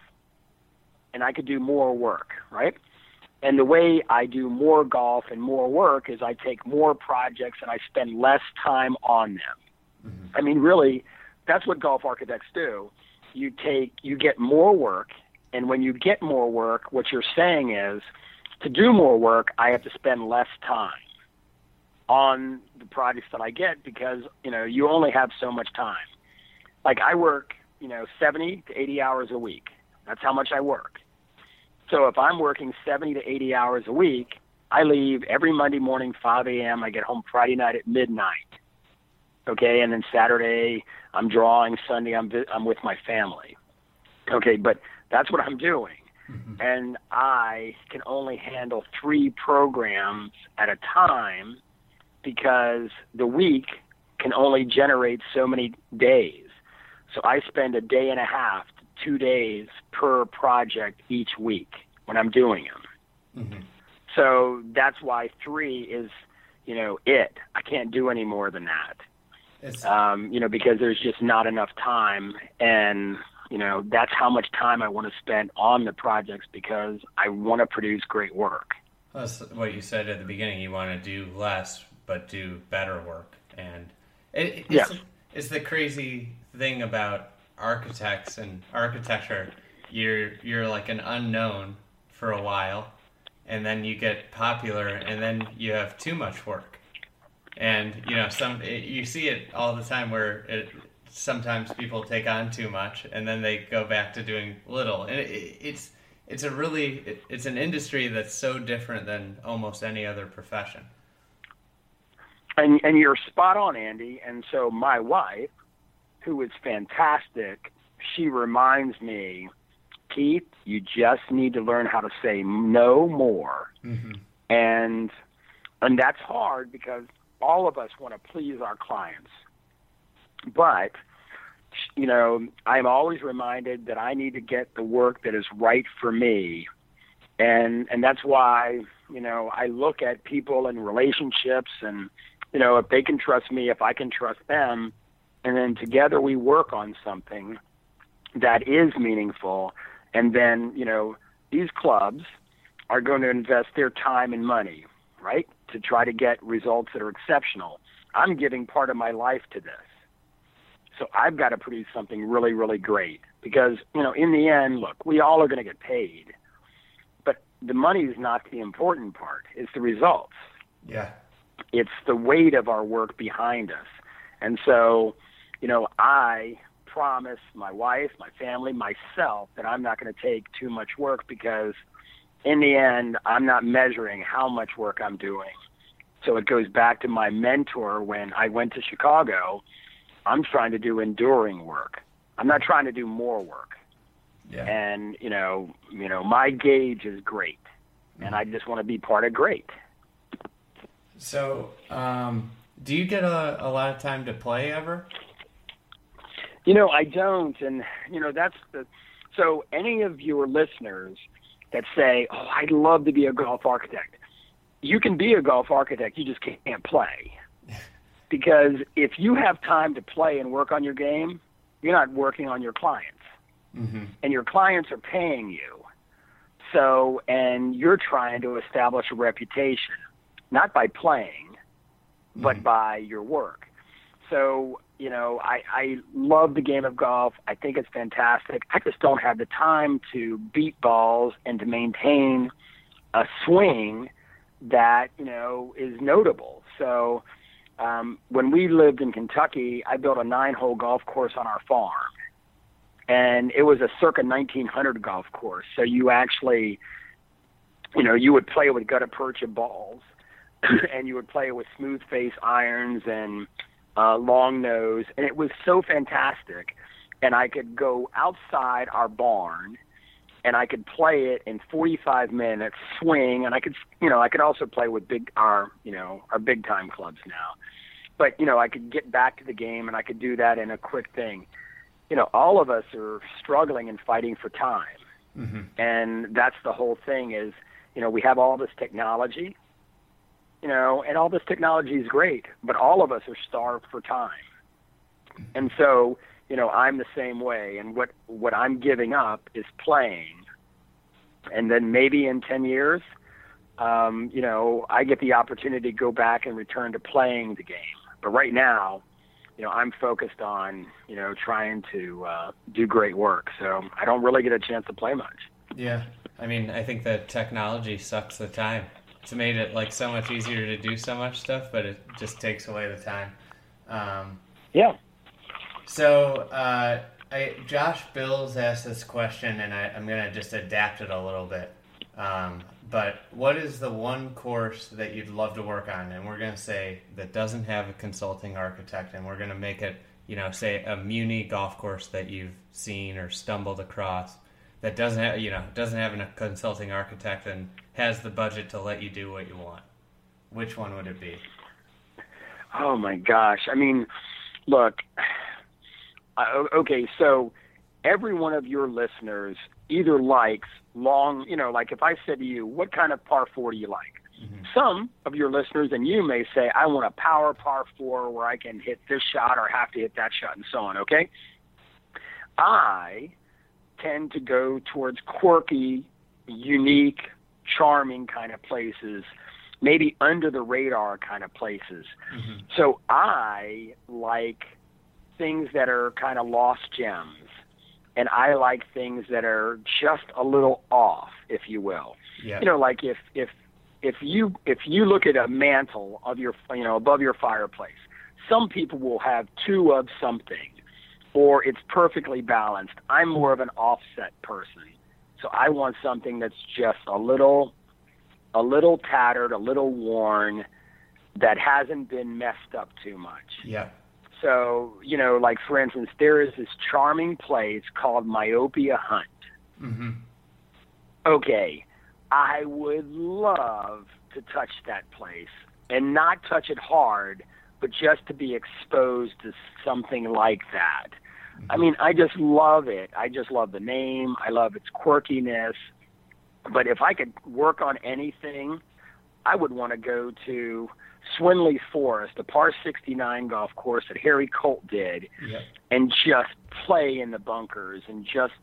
and I could do more work, right? And the way I do more golf and more work is I take more projects and I spend less time on them. Mm-hmm. I mean, really, that's what golf architects do. You take, you get more work, and when you get more work, what you're saying is, to do more work, I have to spend less time on the projects that I get because you know you only have so much time. Like I work, you know, 70 to 80 hours a week. That's how much I work. So if I'm working 70 to 80 hours a week, I leave every Monday morning 5 a.m. I get home Friday night at midnight. Okay, and then Saturday I'm drawing. Sunday I'm vi- I'm with my family. Okay, but that's what I'm doing. Mm-hmm. And I can only handle three programs at a time because the week can only generate so many days. So I spend a day and a half two days per project each week when I'm doing them. Mm-hmm. So that's why three is, you know, it. I can't do any more than that. Um, you know, because there's just not enough time, and you know that's how much time I want to spend on the projects because I want to produce great work. That's what you said at the beginning. You want to do less, but do better work, and it, it's, yeah. it's the crazy thing about architects and architecture, you're you're like an unknown for a while, and then you get popular, and then you have too much work, and you know some it, you see it all the time where it, sometimes people take on too much, and then they go back to doing little, and it, it's it's a really it's an industry that's so different than almost any other profession. And and you're spot on, Andy. And so my wife who is fantastic, she reminds me, Keith, you just need to learn how to say no more. Mm-hmm. And and that's hard because all of us want to please our clients. But you know, I'm always reminded that I need to get the work that is right for me. And and that's why, you know, I look at people and relationships and you know, if they can trust me, if I can trust them, and then together we work on something that is meaningful. And then you know these clubs are going to invest their time and money right to try to get results that are exceptional. I'm giving part of my life to this. So i've got to produce something really really great because you know in the end look we all are going to get paid. But the money is not the important part it's the results. Yeah. It's the weight of our work behind us. And so you know, I promise my wife, my family, myself that I'm not going to take too much work because in the end, I'm not measuring how much work I'm doing. So it goes back to my mentor when I went to Chicago. I'm trying to do enduring work. I'm not trying to do more work. Yeah. And you know, you know, my gauge is great, mm-hmm. and I just want to be part of great. So, um, do you get a, a lot of time to play ever? You know, I don't, and you know that's the. So, any of your listeners that say, "Oh, I'd love to be a golf architect," you can be a golf architect. You just can't play, because if you have time to play and work on your game, you're not working on your clients, mm-hmm. and your clients are paying you. So, and you're trying to establish a reputation, not by playing, but mm-hmm. by your work. So you know, I, I love the game of golf. I think it's fantastic. I just don't have the time to beat balls and to maintain a swing that, you know, is notable. So um, when we lived in Kentucky, I built a nine hole golf course on our farm. and it was a circa 1900 golf course. So you actually, you know, you would play with gutta percha balls, and you would play with smooth face irons and uh, long nose, and it was so fantastic. And I could go outside our barn, and I could play it in 45 minutes, swing, and I could, you know, I could also play with big our, you know, our big time clubs now. But you know, I could get back to the game, and I could do that in a quick thing you know, all of us are struggling and fighting for time. Mm-hmm. And that's the whole thing is, you know, we have all this technology, you know, and all this technology is great, but all of us are starved for time. And so, you know, I'm the same way and what what I'm giving up is playing. And then maybe in 10 years, um, you know, I get the opportunity to go back and return to playing the game. But right now, you know, I'm focused on, you know, trying to uh, do great work. So I don't really get a chance to play much. Yeah. I mean, I think that technology sucks the time. It's made it like so much easier to do so much stuff, but it just takes away the time. Um, yeah. So, uh, I, Josh Bills asked this question, and I, am going to just adapt it a little bit. Um, but what is the one course that you'd love to work on? And we're going to say that doesn't have a consulting architect, and we're going to make it, you know, say a Muni golf course that you've seen or stumbled across that doesn't have, you know, doesn't have a consulting architect and has the budget to let you do what you want. Which one would it be? Oh my gosh! I mean, look. okay, so every one of your listeners either likes long, you know, like if I said to you, what kind of par four do you like? Mm-hmm. Some of your listeners and you may say, I want a power par four where I can hit this shot or have to hit that shot and so on, okay? I tend to go towards quirky, unique, charming kind of places, maybe under the radar kind of places. Mm-hmm. So I like things that are kind of lost gems and I like things that are just a little off, if you will. Yeah. You know, like if if if you if you look at a mantle of your you know above your fireplace, some people will have two of something, or it's perfectly balanced. I'm more of an offset person, so I want something that's just a little a little tattered, a little worn, that hasn't been messed up too much. Yeah. So, you know, like for instance, there is this charming place called Myopia Hunt. Mm-hmm. Okay, I would love to touch that place and not touch it hard, but just to be exposed to something like that. I mean, I just love it. I just love the name. I love its quirkiness. But if I could work on anything, I would want to go to Swinley Forest, a par 69 golf course that Harry Colt did, yep. and just play in the bunkers and just,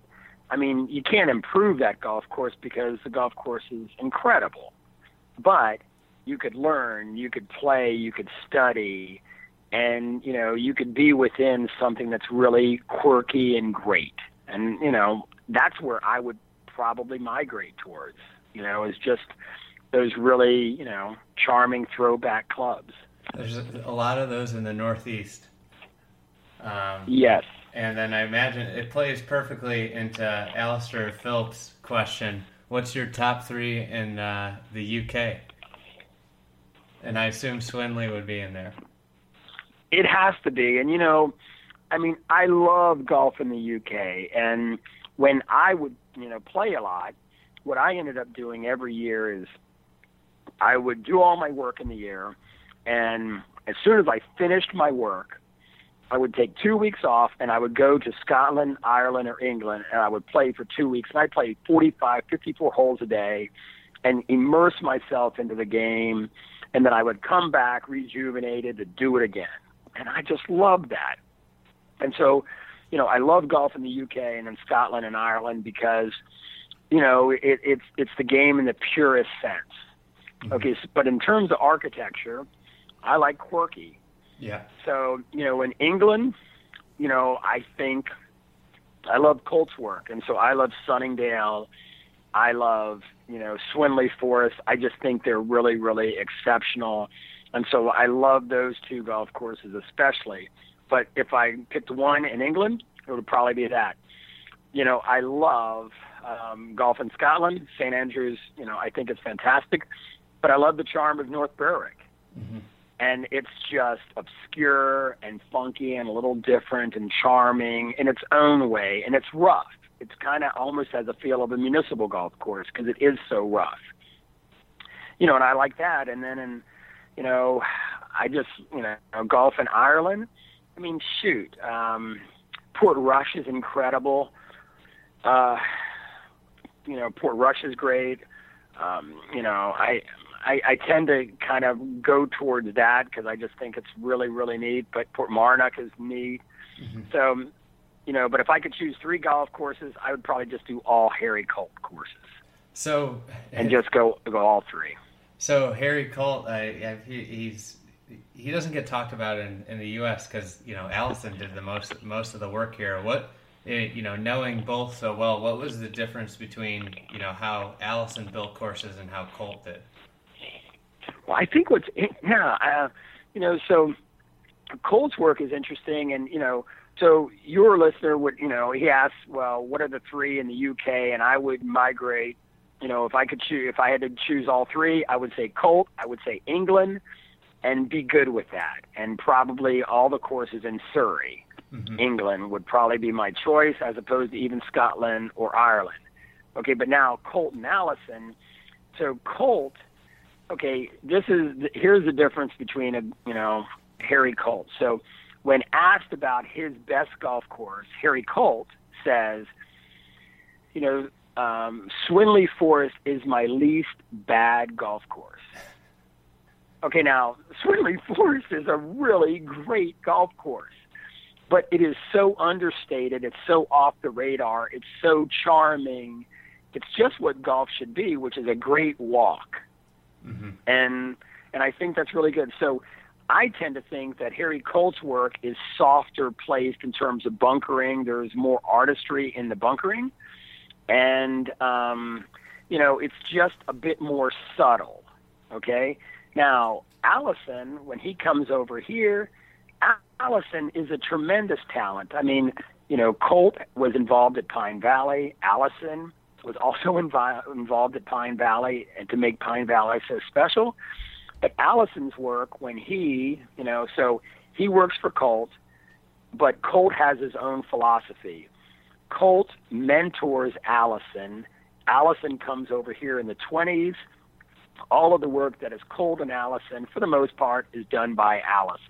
I mean, you can't improve that golf course because the golf course is incredible. But you could learn, you could play, you could study, and, you know, you could be within something that's really quirky and great. And, you know, that's where I would probably migrate towards, you know, is just those really, you know, charming throwback clubs. There's a lot of those in the Northeast. Um, yes. And then I imagine it plays perfectly into Alistair Phillips' question What's your top three in uh, the UK? And I assume Swinley would be in there. It has to be. And, you know, I mean, I love golf in the UK. And when I would, you know, play a lot, what I ended up doing every year is I would do all my work in the year, and as soon as I finished my work, I would take two weeks off and I would go to Scotland, Ireland, or England, and I would play for two weeks. And I played 45, 54 holes a day and immerse myself into the game. And then I would come back rejuvenated to do it again. And I just loved that. And so, you know, I love golf in the UK and in Scotland and Ireland because, you know, it, it's it's the game in the purest sense. Mm-hmm. Okay, so, but in terms of architecture, I like quirky. Yeah. So you know, in England, you know, I think I love Colt's work, and so I love Sunningdale. I love you know Swinley Forest. I just think they're really, really exceptional, and so I love those two golf courses especially. But if I picked one in England, it would probably be that. you know, I love um, golf in Scotland. St Andrews, you know, I think it's fantastic, but I love the charm of North Berwick. Mm-hmm. And it's just obscure and funky and a little different and charming in its own way. And it's rough. It's kind of almost has a feel of a municipal golf course because it is so rough. You know, and I like that. And then in, you know, I just, you know, golf in Ireland. I mean, shoot, um, Portrush is incredible. Uh, you know, Portrush is great. Um, you know, I, I I tend to kind of go towards that because I just think it's really really neat. But Port Portmarnock is neat. Mm-hmm. So, you know, but if I could choose three golf courses, I would probably just do all Harry Colt courses. So and just go go all three. So Harry Colt, I, he, he's he doesn't get talked about in, in the U.S. because you know Alison did the most most of the work here. What it, you know, knowing both so well, what was the difference between you know how Alison built courses and how Colt did? Well, I think what's yeah, uh, you know, so Colt's work is interesting, and you know, so your listener would, you know, he asks, well, what are the three in the UK, and I would migrate. You know, if I could choose, if I had to choose all three, I would say Colt, I would say England, and be good with that, and probably all the courses in Surrey mm-hmm. England would probably be my choice as opposed to even Scotland or Ireland. Okay, but now Colt and Alison. So Colt, okay, this is here's the difference between a you know Harry Colt. So when asked about his best golf course, Harry Colt says, you know, um, Swinley Forest is my least bad golf course. Okay, now Swinley Forest is a really great golf course but it is so understated. It's so off the radar. It's so charming. It's just what golf should be, which is a great walk. Mm-hmm. And and I think that's really good. So I tend to think that Harry Colt's work is softer placed in terms of bunkering. There's more artistry in the bunkering, and um, you know it's just a bit more subtle. Okay. Now Alison, when he comes over here, Alison is a tremendous talent. I mean, you know, Colt was involved at Pine Valley. Alison was also invi- involved at Pine Valley and to make Pine Valley so special. But Alison's work, when he, you know, so he works for Colt, but Colt has his own philosophy. Colt mentors Alison. Alison comes over here in the 20s. All of the work that is Colt and Alison, for the most part, is done by Alison.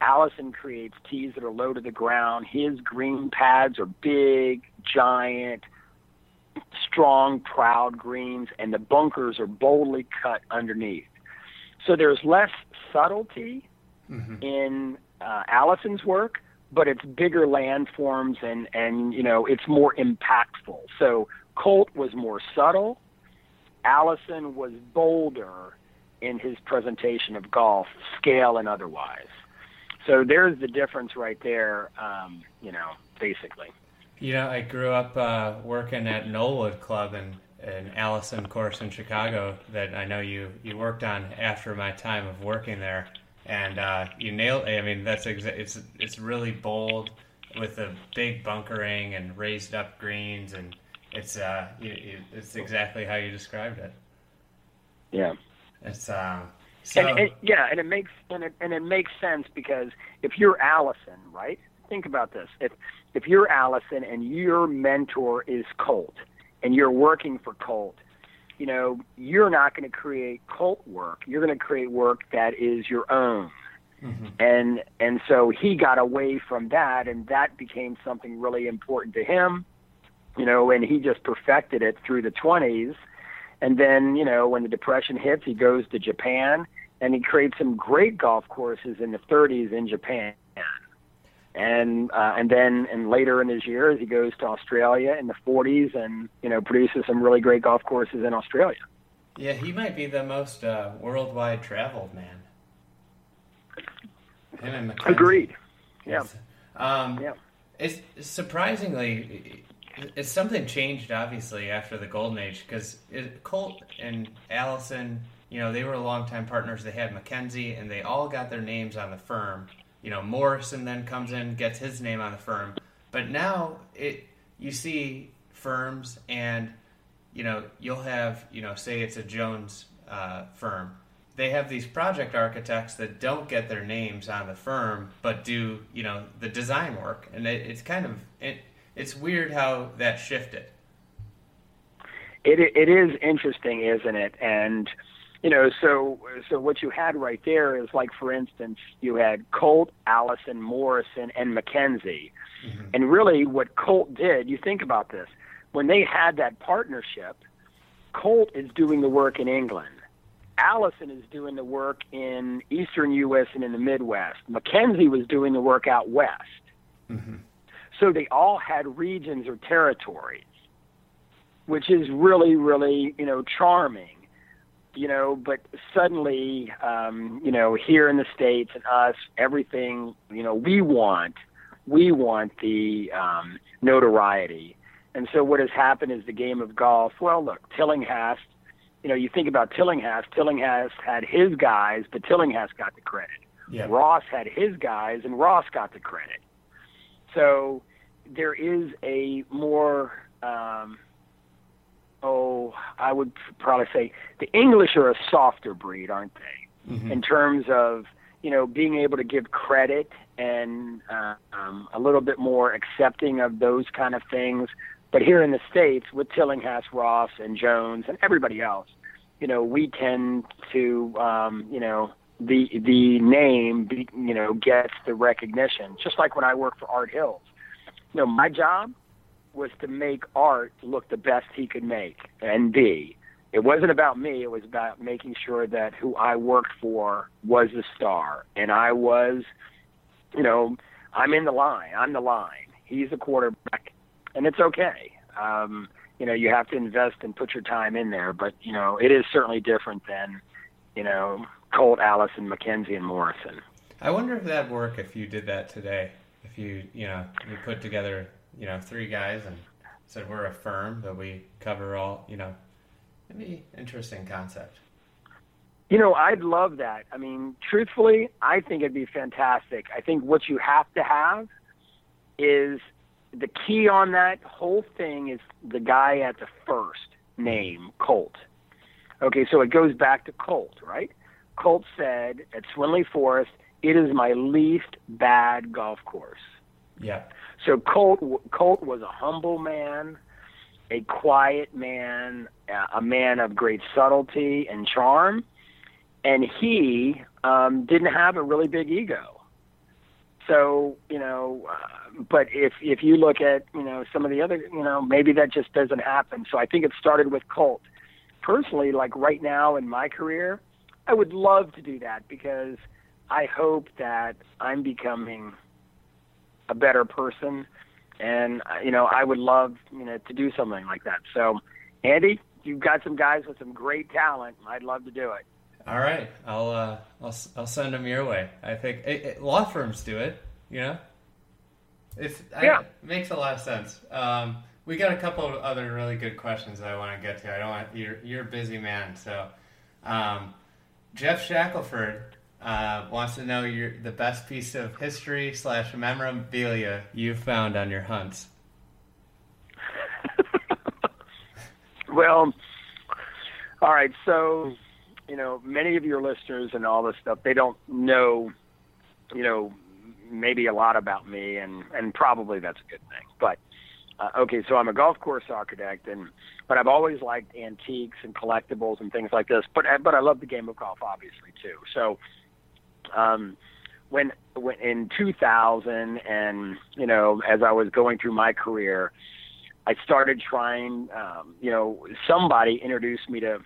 Alison creates tees that are low to the ground. His green pads are big, giant, strong, proud greens, and the bunkers are boldly cut underneath. So there's less subtlety mm-hmm. in uh, Alison's work, but it's bigger landforms and and you know it's more impactful. So Colt was more subtle. Alison was bolder in his presentation of golf, scale and otherwise. So there's the difference right there, um, you know, basically. You know, I grew up uh, working at Knollwood Club and an Alison course in Chicago that I know you, you worked on after my time of working there, and uh, you nailed. I mean, that's exa- it's it's really bold with the big bunkering and raised up greens, and it's uh, you, you, it's exactly how you described it. Yeah, it's uh, so, and, and, yeah, and it makes and it and it makes sense because if you're Alison, right? Think about this. If if you're Alison and your mentor is Colt and you're working for Colt, you know, you're not going to create Colt work. You're going to create work that is your own. Mm-hmm. And and so he got away from that and that became something really important to him. You know, and he just perfected it through the 20s and then, you know, when the depression hits, he goes to Japan and he creates some great golf courses in the 30s in Japan. And uh, and then and later in his years, he goes to Australia in the 40s and you know produces some really great golf courses in Australia. Yeah, he might be the most uh, worldwide traveled man. Him and Agreed. Yeah. Um, yeah. It's surprisingly it's something changed obviously after the golden age because Colt and Alison, you know, they were longtime partners. They had MacKenzie, and they all got their names on the firm. You know, Morrison then comes in, gets his name on the firm, but now it you see firms and you know you'll have you know say it's a Jones uh, firm. They have these project architects that don't get their names on the firm, but do you know the design work, and it, it's kind of it. It's weird how that shifted. It it is interesting, isn't it? And you know, so so what you had right there is like, for instance, you had Colt, Alison, Morrison, and MacKenzie, mm-hmm. and really what Colt did. You think about this when they had that partnership. Colt is doing the work in England. Alison is doing the work in Eastern U.S. and in the Midwest. MacKenzie was doing the work out west. Mm-hmm. So they all had regions or territories which is really, really, you know, charming. You know, but suddenly, um, you know, here in the states and us, everything, you know, we want, we want the um, notoriety. And so what has happened is the game of golf. Well, look, Tillinghast. You know, you think about Tillinghast. Tillinghast had his guys, but Tillinghast got the credit. Yeah. Ross had his guys, and Ross got the credit. So there is a more um, oh, I would probably say the English are a softer breed, aren't they? Mm-hmm. In terms of you know being able to give credit and uh, um, a little bit more accepting of those kind of things. But here in the states, with Tillinghast, Ross, and Jones, and everybody else, you know, we tend to, um, you know, the the name, be, you know, gets the recognition. Just like when I work for Art Hills, you know, my job was to make art look the best he could make and be. It wasn't about me. It was about making sure that who I worked for was the star. And I was, you know, I'm in the line. I'm the line. He's the quarterback. And it's okay. Um, you know, you have to invest and put your time in there. But, you know, it is certainly different than, you know, Colt, Alison, MacKenzie, and Morrison. I wonder if that'd work if you did that today. If you, you know, you put together you know, three guys and said we're a firm, but we cover all, you know, it'd be interesting concept. You know, I'd love that. I mean, truthfully, I think it'd be fantastic. I think what you have to have is the key on that whole thing is the guy at the first name, Colt. Okay, so it goes back to Colt, right? Colt said at Swinley Forest, it is my least bad golf course. Yeah. So Colt Colt was a humble man, a quiet man, a man of great subtlety and charm, and he um, didn't have a really big ego. So you know, uh, but if if you look at you know some of the other you know maybe that just doesn't happen. So I think it started with Colt. Personally, like right now in my career, I would love to do that because I hope that I'm becoming a better person. And uh, you know, I would love you know to do something like that. So, Andy, you've got some guys with some great talent. I'd love to do it. All right, I'll uh, I'll I'll send them your way. I think it, it, law firms do it. You know, it's yeah. I, it makes a lot of sense. Um, we got a couple of other really good questions that I want to get to. I don't want you're you're a busy man, so um, Jeff Shackelford uh, wants to know your the best piece of history slash memorabilia you've found on your hunts. well, all right. So, you know, many of your listeners and all this stuff, they don't know, you know, maybe a lot about me, and and probably that's a good thing. But uh, okay, so I'm a golf course architect, and but I've always liked antiques and collectibles and things like this. But but I love the game of golf, obviously too. So um, when when in 2000 and you know as I was going through my career, I started trying. Um, you know, somebody introduced me to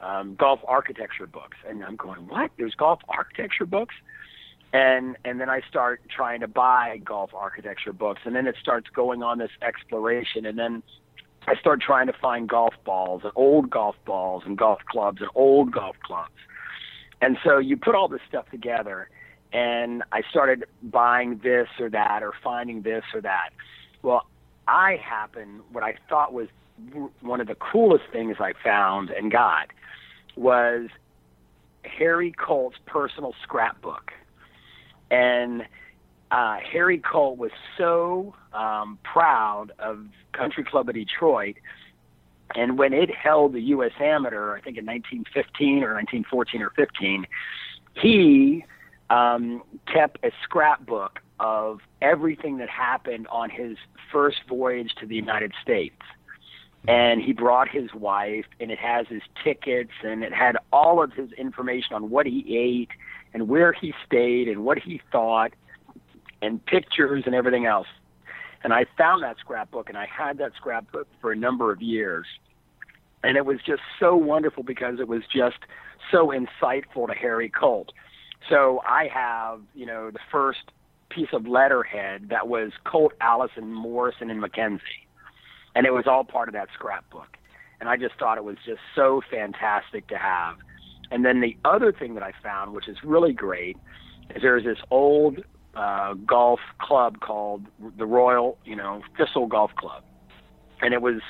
um, golf architecture books, and I'm going, what? There's golf architecture books, and and then I start trying to buy golf architecture books, and then it starts going on this exploration, and then I start trying to find golf balls and old golf balls and golf clubs and old golf clubs and so you put all this stuff together, and I started buying this or that or finding this or that. Well, I happen, what I thought was one of the coolest things I found and got was Harry Colt's personal scrapbook. And uh, Harry Colt was so um, proud of Country Club of Detroit, and when it held the U.S. Amateur, I think in 1915 or 1914 or 15, he um, kept a scrapbook of everything that happened on his first voyage to the United States. And he brought his wife, and it has his tickets, and it had all of his information on what he ate and where he stayed and what he thought, and pictures and everything else. And I found that scrapbook, and I had that scrapbook for a number of years. And it was just so wonderful because it was just so insightful to Harry Colt. So I have, you know, the first piece of letterhead that was Colt, Alison, Morrison, and MacKenzie. And it was all part of that scrapbook. And I just thought it was just so fantastic to have. And then the other thing that I found, which is really great, is there's this old uh, golf club called the Royal, you know, Thistle Golf Club. And it was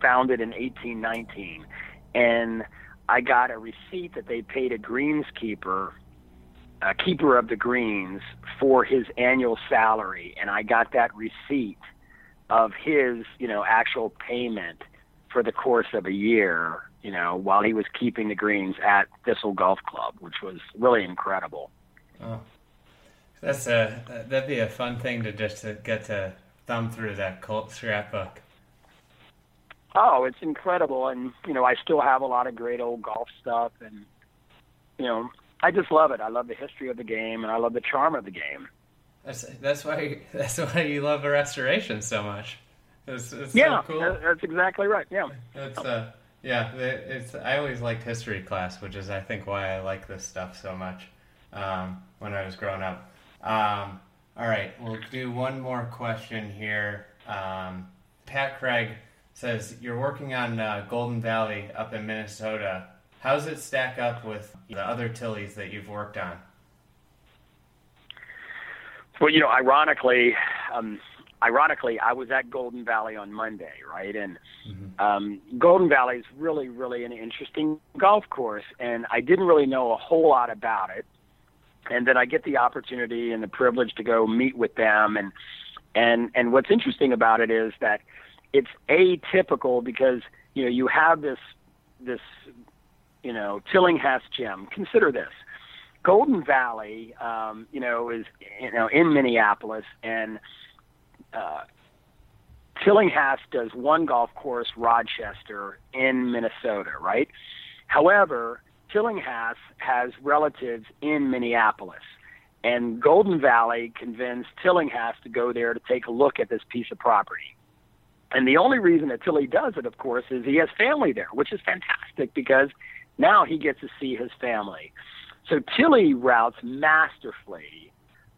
founded in 1819. And I got a receipt that they paid a greenskeeper a keeper of the greens for his annual salary, and I got that receipt of his, you know, actual payment for the course of a year, you know, while he was keeping the greens at Thistle Golf Club, which was really incredible. Oh, that's a that'd be a fun thing to just to get to thumb through that Colt scrapbook. Oh, it's incredible, and you know, I still have a lot of great old golf stuff, and you know, I just love it. I love the history of the game, and I love the charm of the game. That's that's why that's why you love the restoration so much. It's, it's yeah, so cool. that's exactly right. Yeah, it's uh, yeah, it's. I always liked history class, which is I think why I like this stuff so much. Um, when I was growing up. Um, all right, we'll do one more question here. Um, Pat Craig says you're working on uh, Golden Valley up in Minnesota. How does it stack up with the other Tillies that you've worked on? Well, you know, ironically, um, ironically, I was at Golden Valley on Monday, right? And mm-hmm. um, Golden Valley is really, really an interesting golf course, and I didn't really know a whole lot about it. And then I get the opportunity and the privilege to go meet with them, and and and what's interesting about it is that it's atypical because you know you have this this you know, Tillinghast Gym. Consider this. Golden Valley, um, you know, is you know in Minneapolis, and uh, Tillinghast does one golf course, Rochester, in Minnesota, right? However, Tillinghast has relatives in Minneapolis, and Golden Valley convinced Tillinghast to go there to take a look at this piece of property. And the only reason that Tilly does it, of course, is he has family there, which is fantastic because now he gets to see his family. So Tilly routes masterfully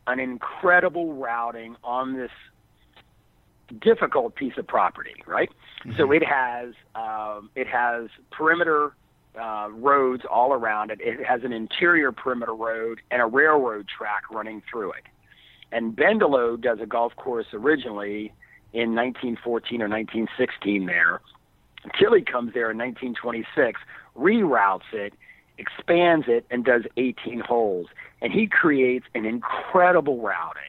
an incredible routing on this difficult piece of property, right? Mm-hmm. So it has um, it has perimeter uh, roads all around it. It has an interior perimeter road and a railroad track running through it. And Bendelow does a golf course originally in 1914 or 1916 there. Tilly comes there in 1926 reroutes it, expands it, and does 18 holes. And he creates an incredible routing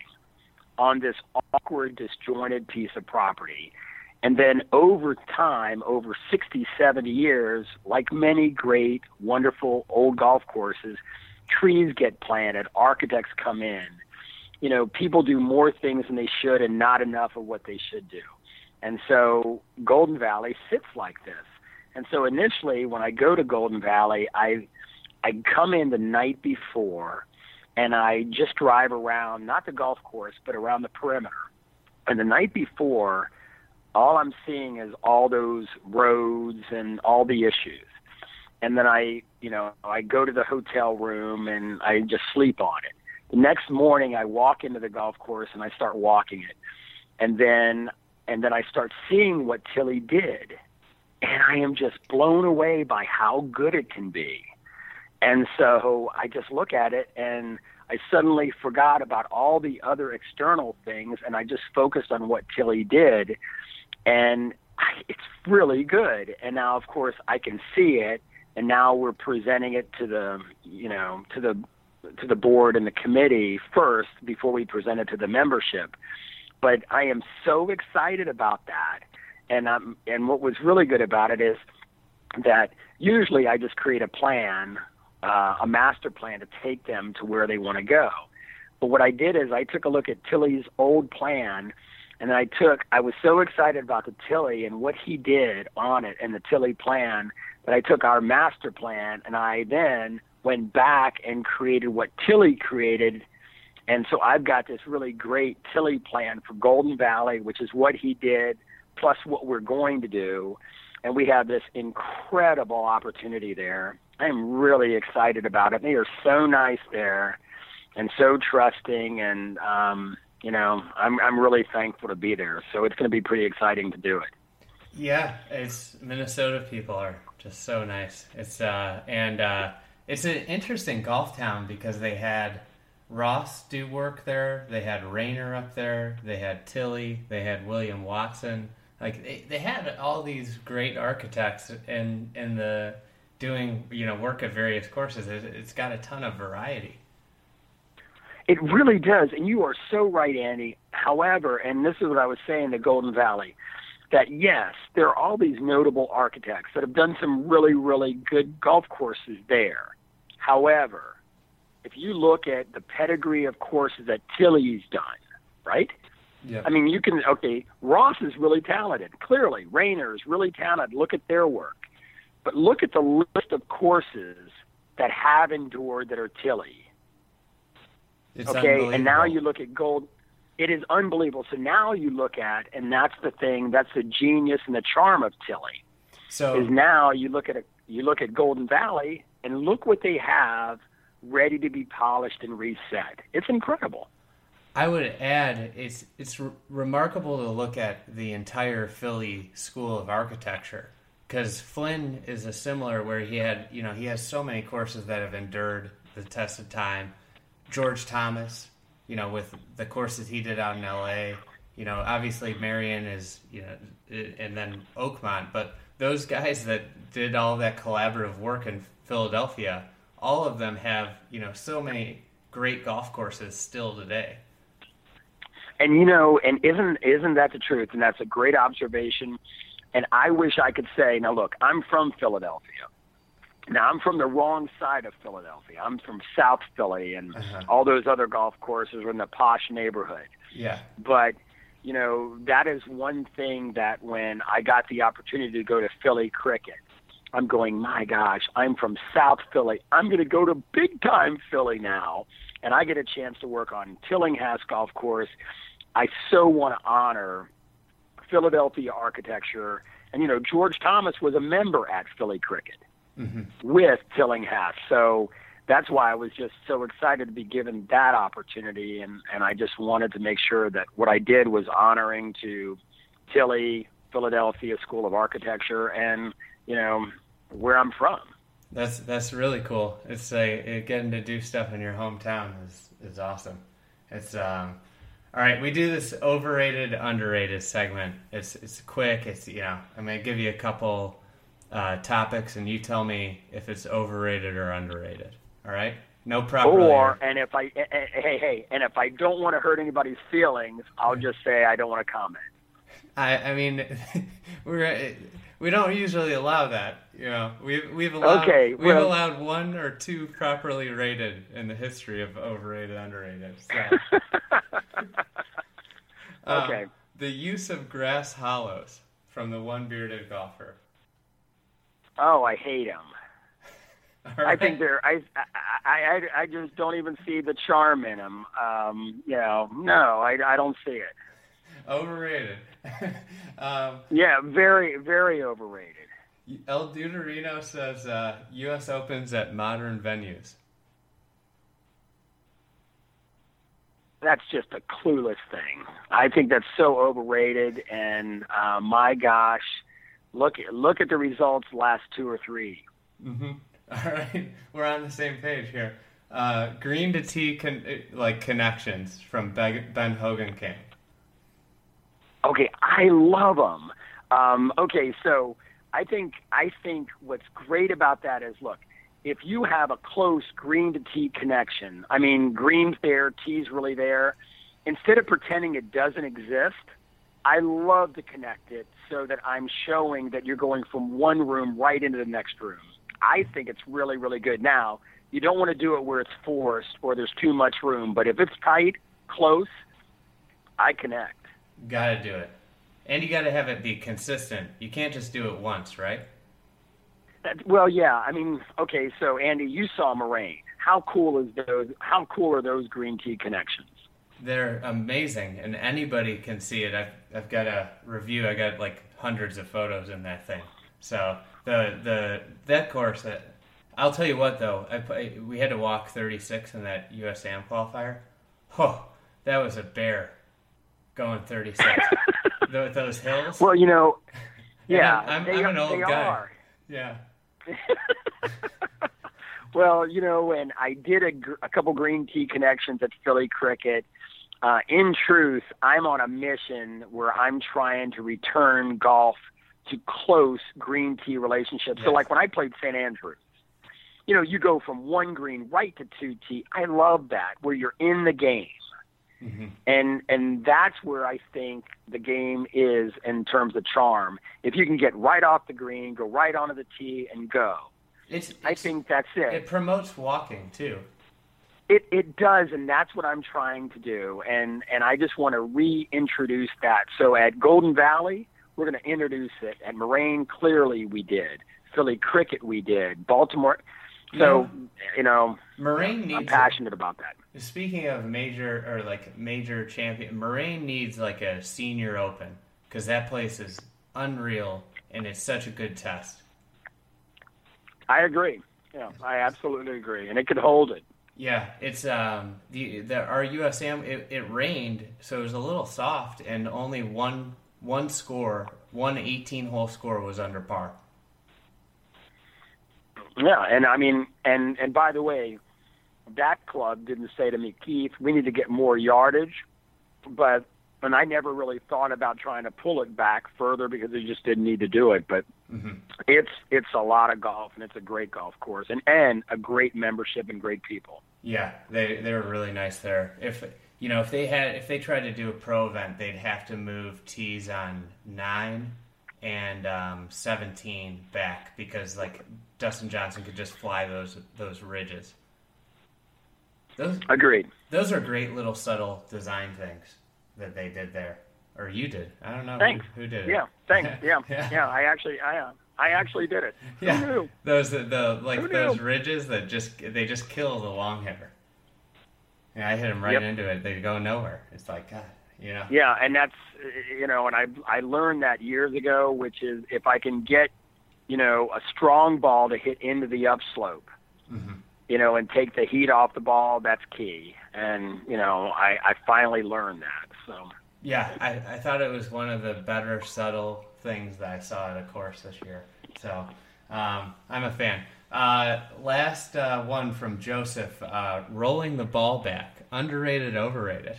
on this awkward, disjointed piece of property. And then over time, over 60, 70 years, like many great, wonderful old golf courses, trees get planted, architects come in. You know, people do more things than they should and not enough of what they should do. And so Golden Valley sits like this. And so initially, when I go to Golden Valley, I I come in the night before, and I just drive around not the golf course, but around the perimeter. And the night before, all I'm seeing is all those roads and all the issues. And then I, you know, I go to the hotel room and I just sleep on it. The next morning, I walk into the golf course and I start walking it, and then and then I start seeing what Tilly did and I am just blown away by how good it can be. And so I just look at it and I suddenly forgot about all the other external things and I just focused on what Tilly did. And it's really good. And now, of course, I can see it. And now we're presenting it to the, you know, to the to the board and the committee first before we present it to the membership. But I am so excited about that, and um, and what was really good about it is that usually I just create a plan, uh, a master plan to take them to where they want to go. But what I did is I took a look at Tilly's old plan, and I took I was so excited about the Tilly and what he did on it and the Tilly plan that I took our master plan and I then went back and created what Tilly created. And so I've got this really great Tilly plan for Golden Valley, which is what he did, plus what we're going to do. And we have this incredible opportunity there. I'm really excited about it. They are so nice there and so trusting and um, you know, I'm I'm really thankful to be there. So it's going to be pretty exciting to do it. Yeah, it's Minnesota people are just so nice. It's uh and uh it's an interesting golf town because they had Ross do work there. They had Raynor up there. They had Tilly. They had William Watson. Like they, they had all these great architects in in the doing you know work at various courses. It, it's got a ton of variety. It really does, and you are so right, Andy. However, and this is what I was saying, the Golden Valley, that yes, there are all these notable architects that have done some really, really good golf courses there. However, if you look at the pedigree of courses that Tilly's done, right? Yeah. I mean, you can okay. Ross is really talented. Clearly, Raynor is really talented. Look at their work, but look at the list of courses that have endured that are Tilly. It's okay, and now you look at gold. It is unbelievable. So now you look at, and that's the thing. That's the genius and the charm of Tilly. So is now you look at a, you look at Golden Valley, and look what they have ready to be polished and reset. It's incredible. I would add it's it's re- remarkable to look at the entire Philly school of architecture because Flynn is a similar where he had you know he has so many courses that have endured the test of time. George Thomas, you know, with the courses he did out in L.A. You know, obviously Merion is you know, and then Oakmont, but those guys that did all that collaborative work in Philadelphia, all of them have you know so many great golf courses still today and you know, and isn't isn't that the truth? And that's a great observation. And I wish I could say, now look, I'm from Philadelphia. Now I'm from the wrong side of Philadelphia. I'm from South Philly, and Uh-huh. all those other golf courses are in the posh neighborhood. yeah But you know, that is one thing that when I got the opportunity to go to Philly cricket, I'm going, my gosh, I'm from South Philly. I'm going to go to big time Philly now, and I get a chance to work on Tillinghast Golf Course. I so want to honor Philadelphia architecture. And, you know, George Thomas was a member at Philly Cricket with Tillinghast. So that's why I was just so excited to be given that opportunity. And, and I just wanted to make sure that what I did was honoring to Tilly, Philadelphia School of Architecture, and, you know, where I'm from. That's that's really cool. It's getting to do stuff in your hometown is is awesome. It's um, all right. We do this overrated, underrated segment. It's it's quick. It's you know I'm gonna give you a couple uh, topics and you tell me if it's overrated or underrated. All right. No problem. Or, and if I, eh, eh, hey, hey, and if I don't want to hurt anybody's feelings, I'll just say I don't want to comment. I I mean we're we don't usually allow that. You know we've we've allowed Okay, we've well- allowed one or two properly rated in the history of overrated underrated. So. Um, Okay. the use of grass hollows from the one bearded golfer. Oh, I hate them. All I think they're. I, I, I, I just don't even see the charm in them. Um, you know, no, I, I don't see it. overrated. um, Yeah, very, very overrated. El Deuterino says uh, U.S. Opens at modern venues. That's just a clueless thing. I think that's so overrated. And uh, my gosh, look, look at the results last two or three. Mm-hmm. All right, we're on the same page here. Uh, green to tee con- like connections from Ben Hogan King. Okay, I love them. Um, okay, so I think I think what's great about that is look, if you have a close green to tee connection, I mean, green's there, tee's really there, instead of pretending it doesn't exist, I love to connect it so that I'm showing that you're going from one room right into the next room. I think it's really, really good. Now, you don't want to do it where it's forced or there's too much room, but if it's tight, close, I connect. Got to do it. And you got to have it be consistent. You can't just do it once, right? That, well, yeah. I mean, okay. So, Andy, you saw Moraine. How cool is those? How cool are those green tee connections? They're amazing, and anybody can see it. I've I've got a review. I got like hundreds of photos in that thing. So the the that course that I'll tell you what though, I, we had to walk 36 in that USAM qualifier. Oh, that was a bear going 36. those hills. Well, you know, yeah, I'm, I'm, I'm an old guy. Are. Yeah. well, you know, and I did a, a couple green tee connections at Philly Cricket. Uh, in truth, I'm on a mission where I'm trying to return golf to close green tee relationships. Yes. So, like when I played St. Andrews, you know, you go from one green right to two tee. I love that where you're in the game. Mm-hmm. And and that's where I think the game is in terms of charm. If you can get right off the green, go right onto the tee, and go. It's, it's, I think that's it. It promotes walking too. It it does, and that's what I'm trying to do. And and I just want to reintroduce that. So at Golden Valley, we're going to introduce it. At Moraine, clearly we did. Philly Cricket, we did. Baltimore. So yeah. you know, Moraine needs. I'm passionate about that. Speaking of major or like major champion, Moraine needs like a senior open because that place is unreal and it's such a good test. I agree. Yeah, I absolutely agree, and it could hold it. Yeah, it's um the, the our USAM it, it rained, so it was a little soft, and only one one score, one 18 hole score was under par. Yeah, and I mean, and and by the way, that club didn't say to me, Keith, we need to get more yardage, but and I never really thought about trying to pull it back further because they just didn't need to do it. But mm-hmm. it's it's a lot of golf and it's a great golf course and and a great membership and great people. Yeah, they they were really nice there. If you know if they had if they tried to do a pro event, they'd have to move tees on nine and um, seventeen back because like Dustin Johnson could just fly those those ridges. Those, Agreed. Those are great little subtle design things that they did there, or you did. I don't know thanks. Who, who did it. Yeah, thanks. Yeah, yeah. yeah I actually, I, uh, I actually did it. Yeah, those the, the like those ridges that just they just kill the long hitter. Yeah, I hit them right yep. into it. They go nowhere. It's like God, you know. Yeah, and that's you know, and I I learned that years ago, which is if I can get, you know, a strong ball to hit into the upslope. Mm-hmm you know, and take the heat off the ball. That's key. And you know, I, I finally learned that. So yeah, I, I thought it was one of the better subtle things that I saw at a course this year. So um, I'm a fan. Uh, last uh, one from Joseph: uh, rolling the ball back, underrated, overrated.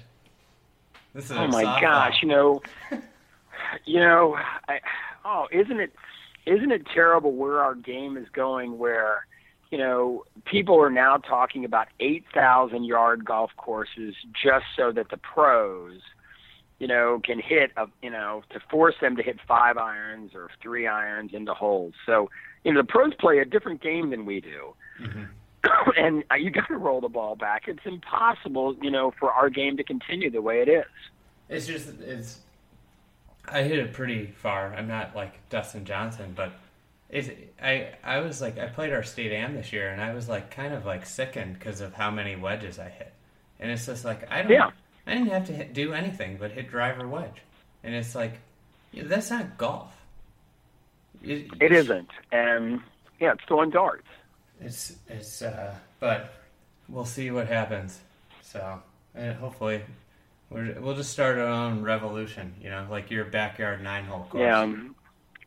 This is oh my softball. gosh, you know, you know, I, oh, isn't it, isn't it terrible where our game is going? Where you know, people are now talking about 8,000 yard golf courses just so that the pros, you know, can hit, a, you know, to force them to hit five irons or three irons into holes. So, you know, the pros play a different game than we do. Mm-hmm. and you got to roll the ball back. It's impossible, you know, for our game to continue the way it is. It's just, it's, I hit it pretty far. I'm not like Dustin Johnson, but it, I I was like I played our state am this year and I was like kind of like sickened because of how many wedges I hit, and it's just like I don't yeah. I didn't have to hit, do anything but hit driver wedge, and it's like that's not golf. It, it isn't, and yeah, it's throwing darts. It's it's uh, but we'll see what happens. So and hopefully we will just start our own revolution. You know, like your backyard nine hole course. Yeah. Um,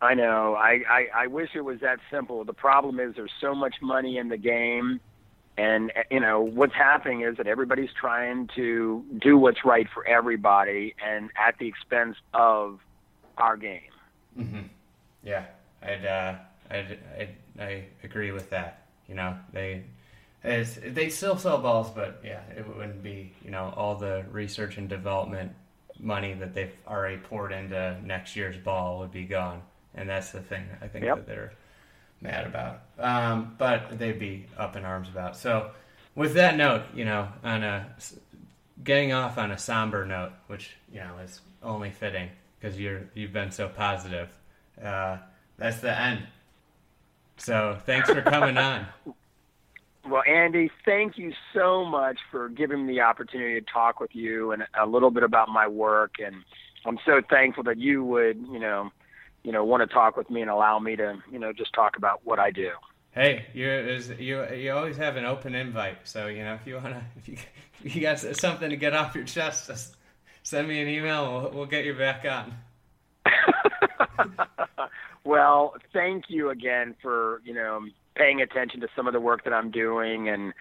I know. I, I I wish it was that simple. The problem is there's so much money in the game, and you know what's happening is that everybody's trying to do what's right for everybody, and at the expense of our game. Mm-hmm. Yeah, I'd, uh, I'd, I'd I agree with that. you know they they still sell balls, but yeah, it wouldn't be you know all the research and development money that they've already poured into next year's ball would be gone, and that's the thing I think Yep. that they're mad about. Um, but they'd be up in arms about. So, with that note, you know, on a getting off on a somber note, which you know is only fitting because you're you've been so positive. Uh, that's the end. So thanks for coming on. Well, Andy, thank you so much for giving me the opportunity to talk with you and a little bit about my work. And I'm so thankful that you would, you know, you know, want to talk with me and allow me to, you know, just talk about what I do. Hey, you is you you always have an open invite. So you know if you wanna if you if you got something to get off your chest, just send me an email. We'll, we'll get you back on. well, thank you again for, you know, paying attention to some of the work that I'm doing and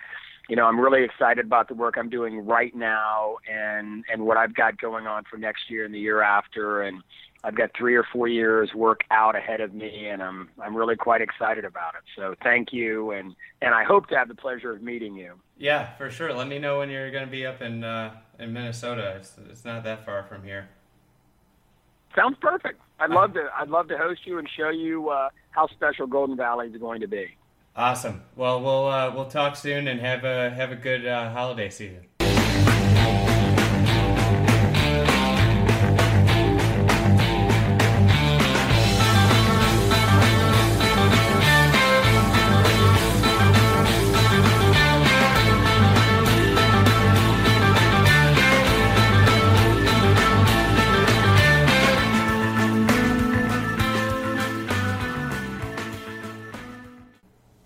you know, I'm really excited about the work I'm doing right now and and what I've got going on for next year and the year after and I've got 3 or 4 years work out ahead of me and I'm I'm really quite excited about it. So, thank you and and I hope to have the pleasure of meeting you. Yeah, for sure. Let me know when you're going to be up in uh, in Minnesota. It's, it's not that far from here. Sounds perfect. I'd love to I'd love to host you and show you uh, how special Golden Valley is going to be. Awesome. Well, we'll uh, we'll talk soon and have a have a good uh, holiday season.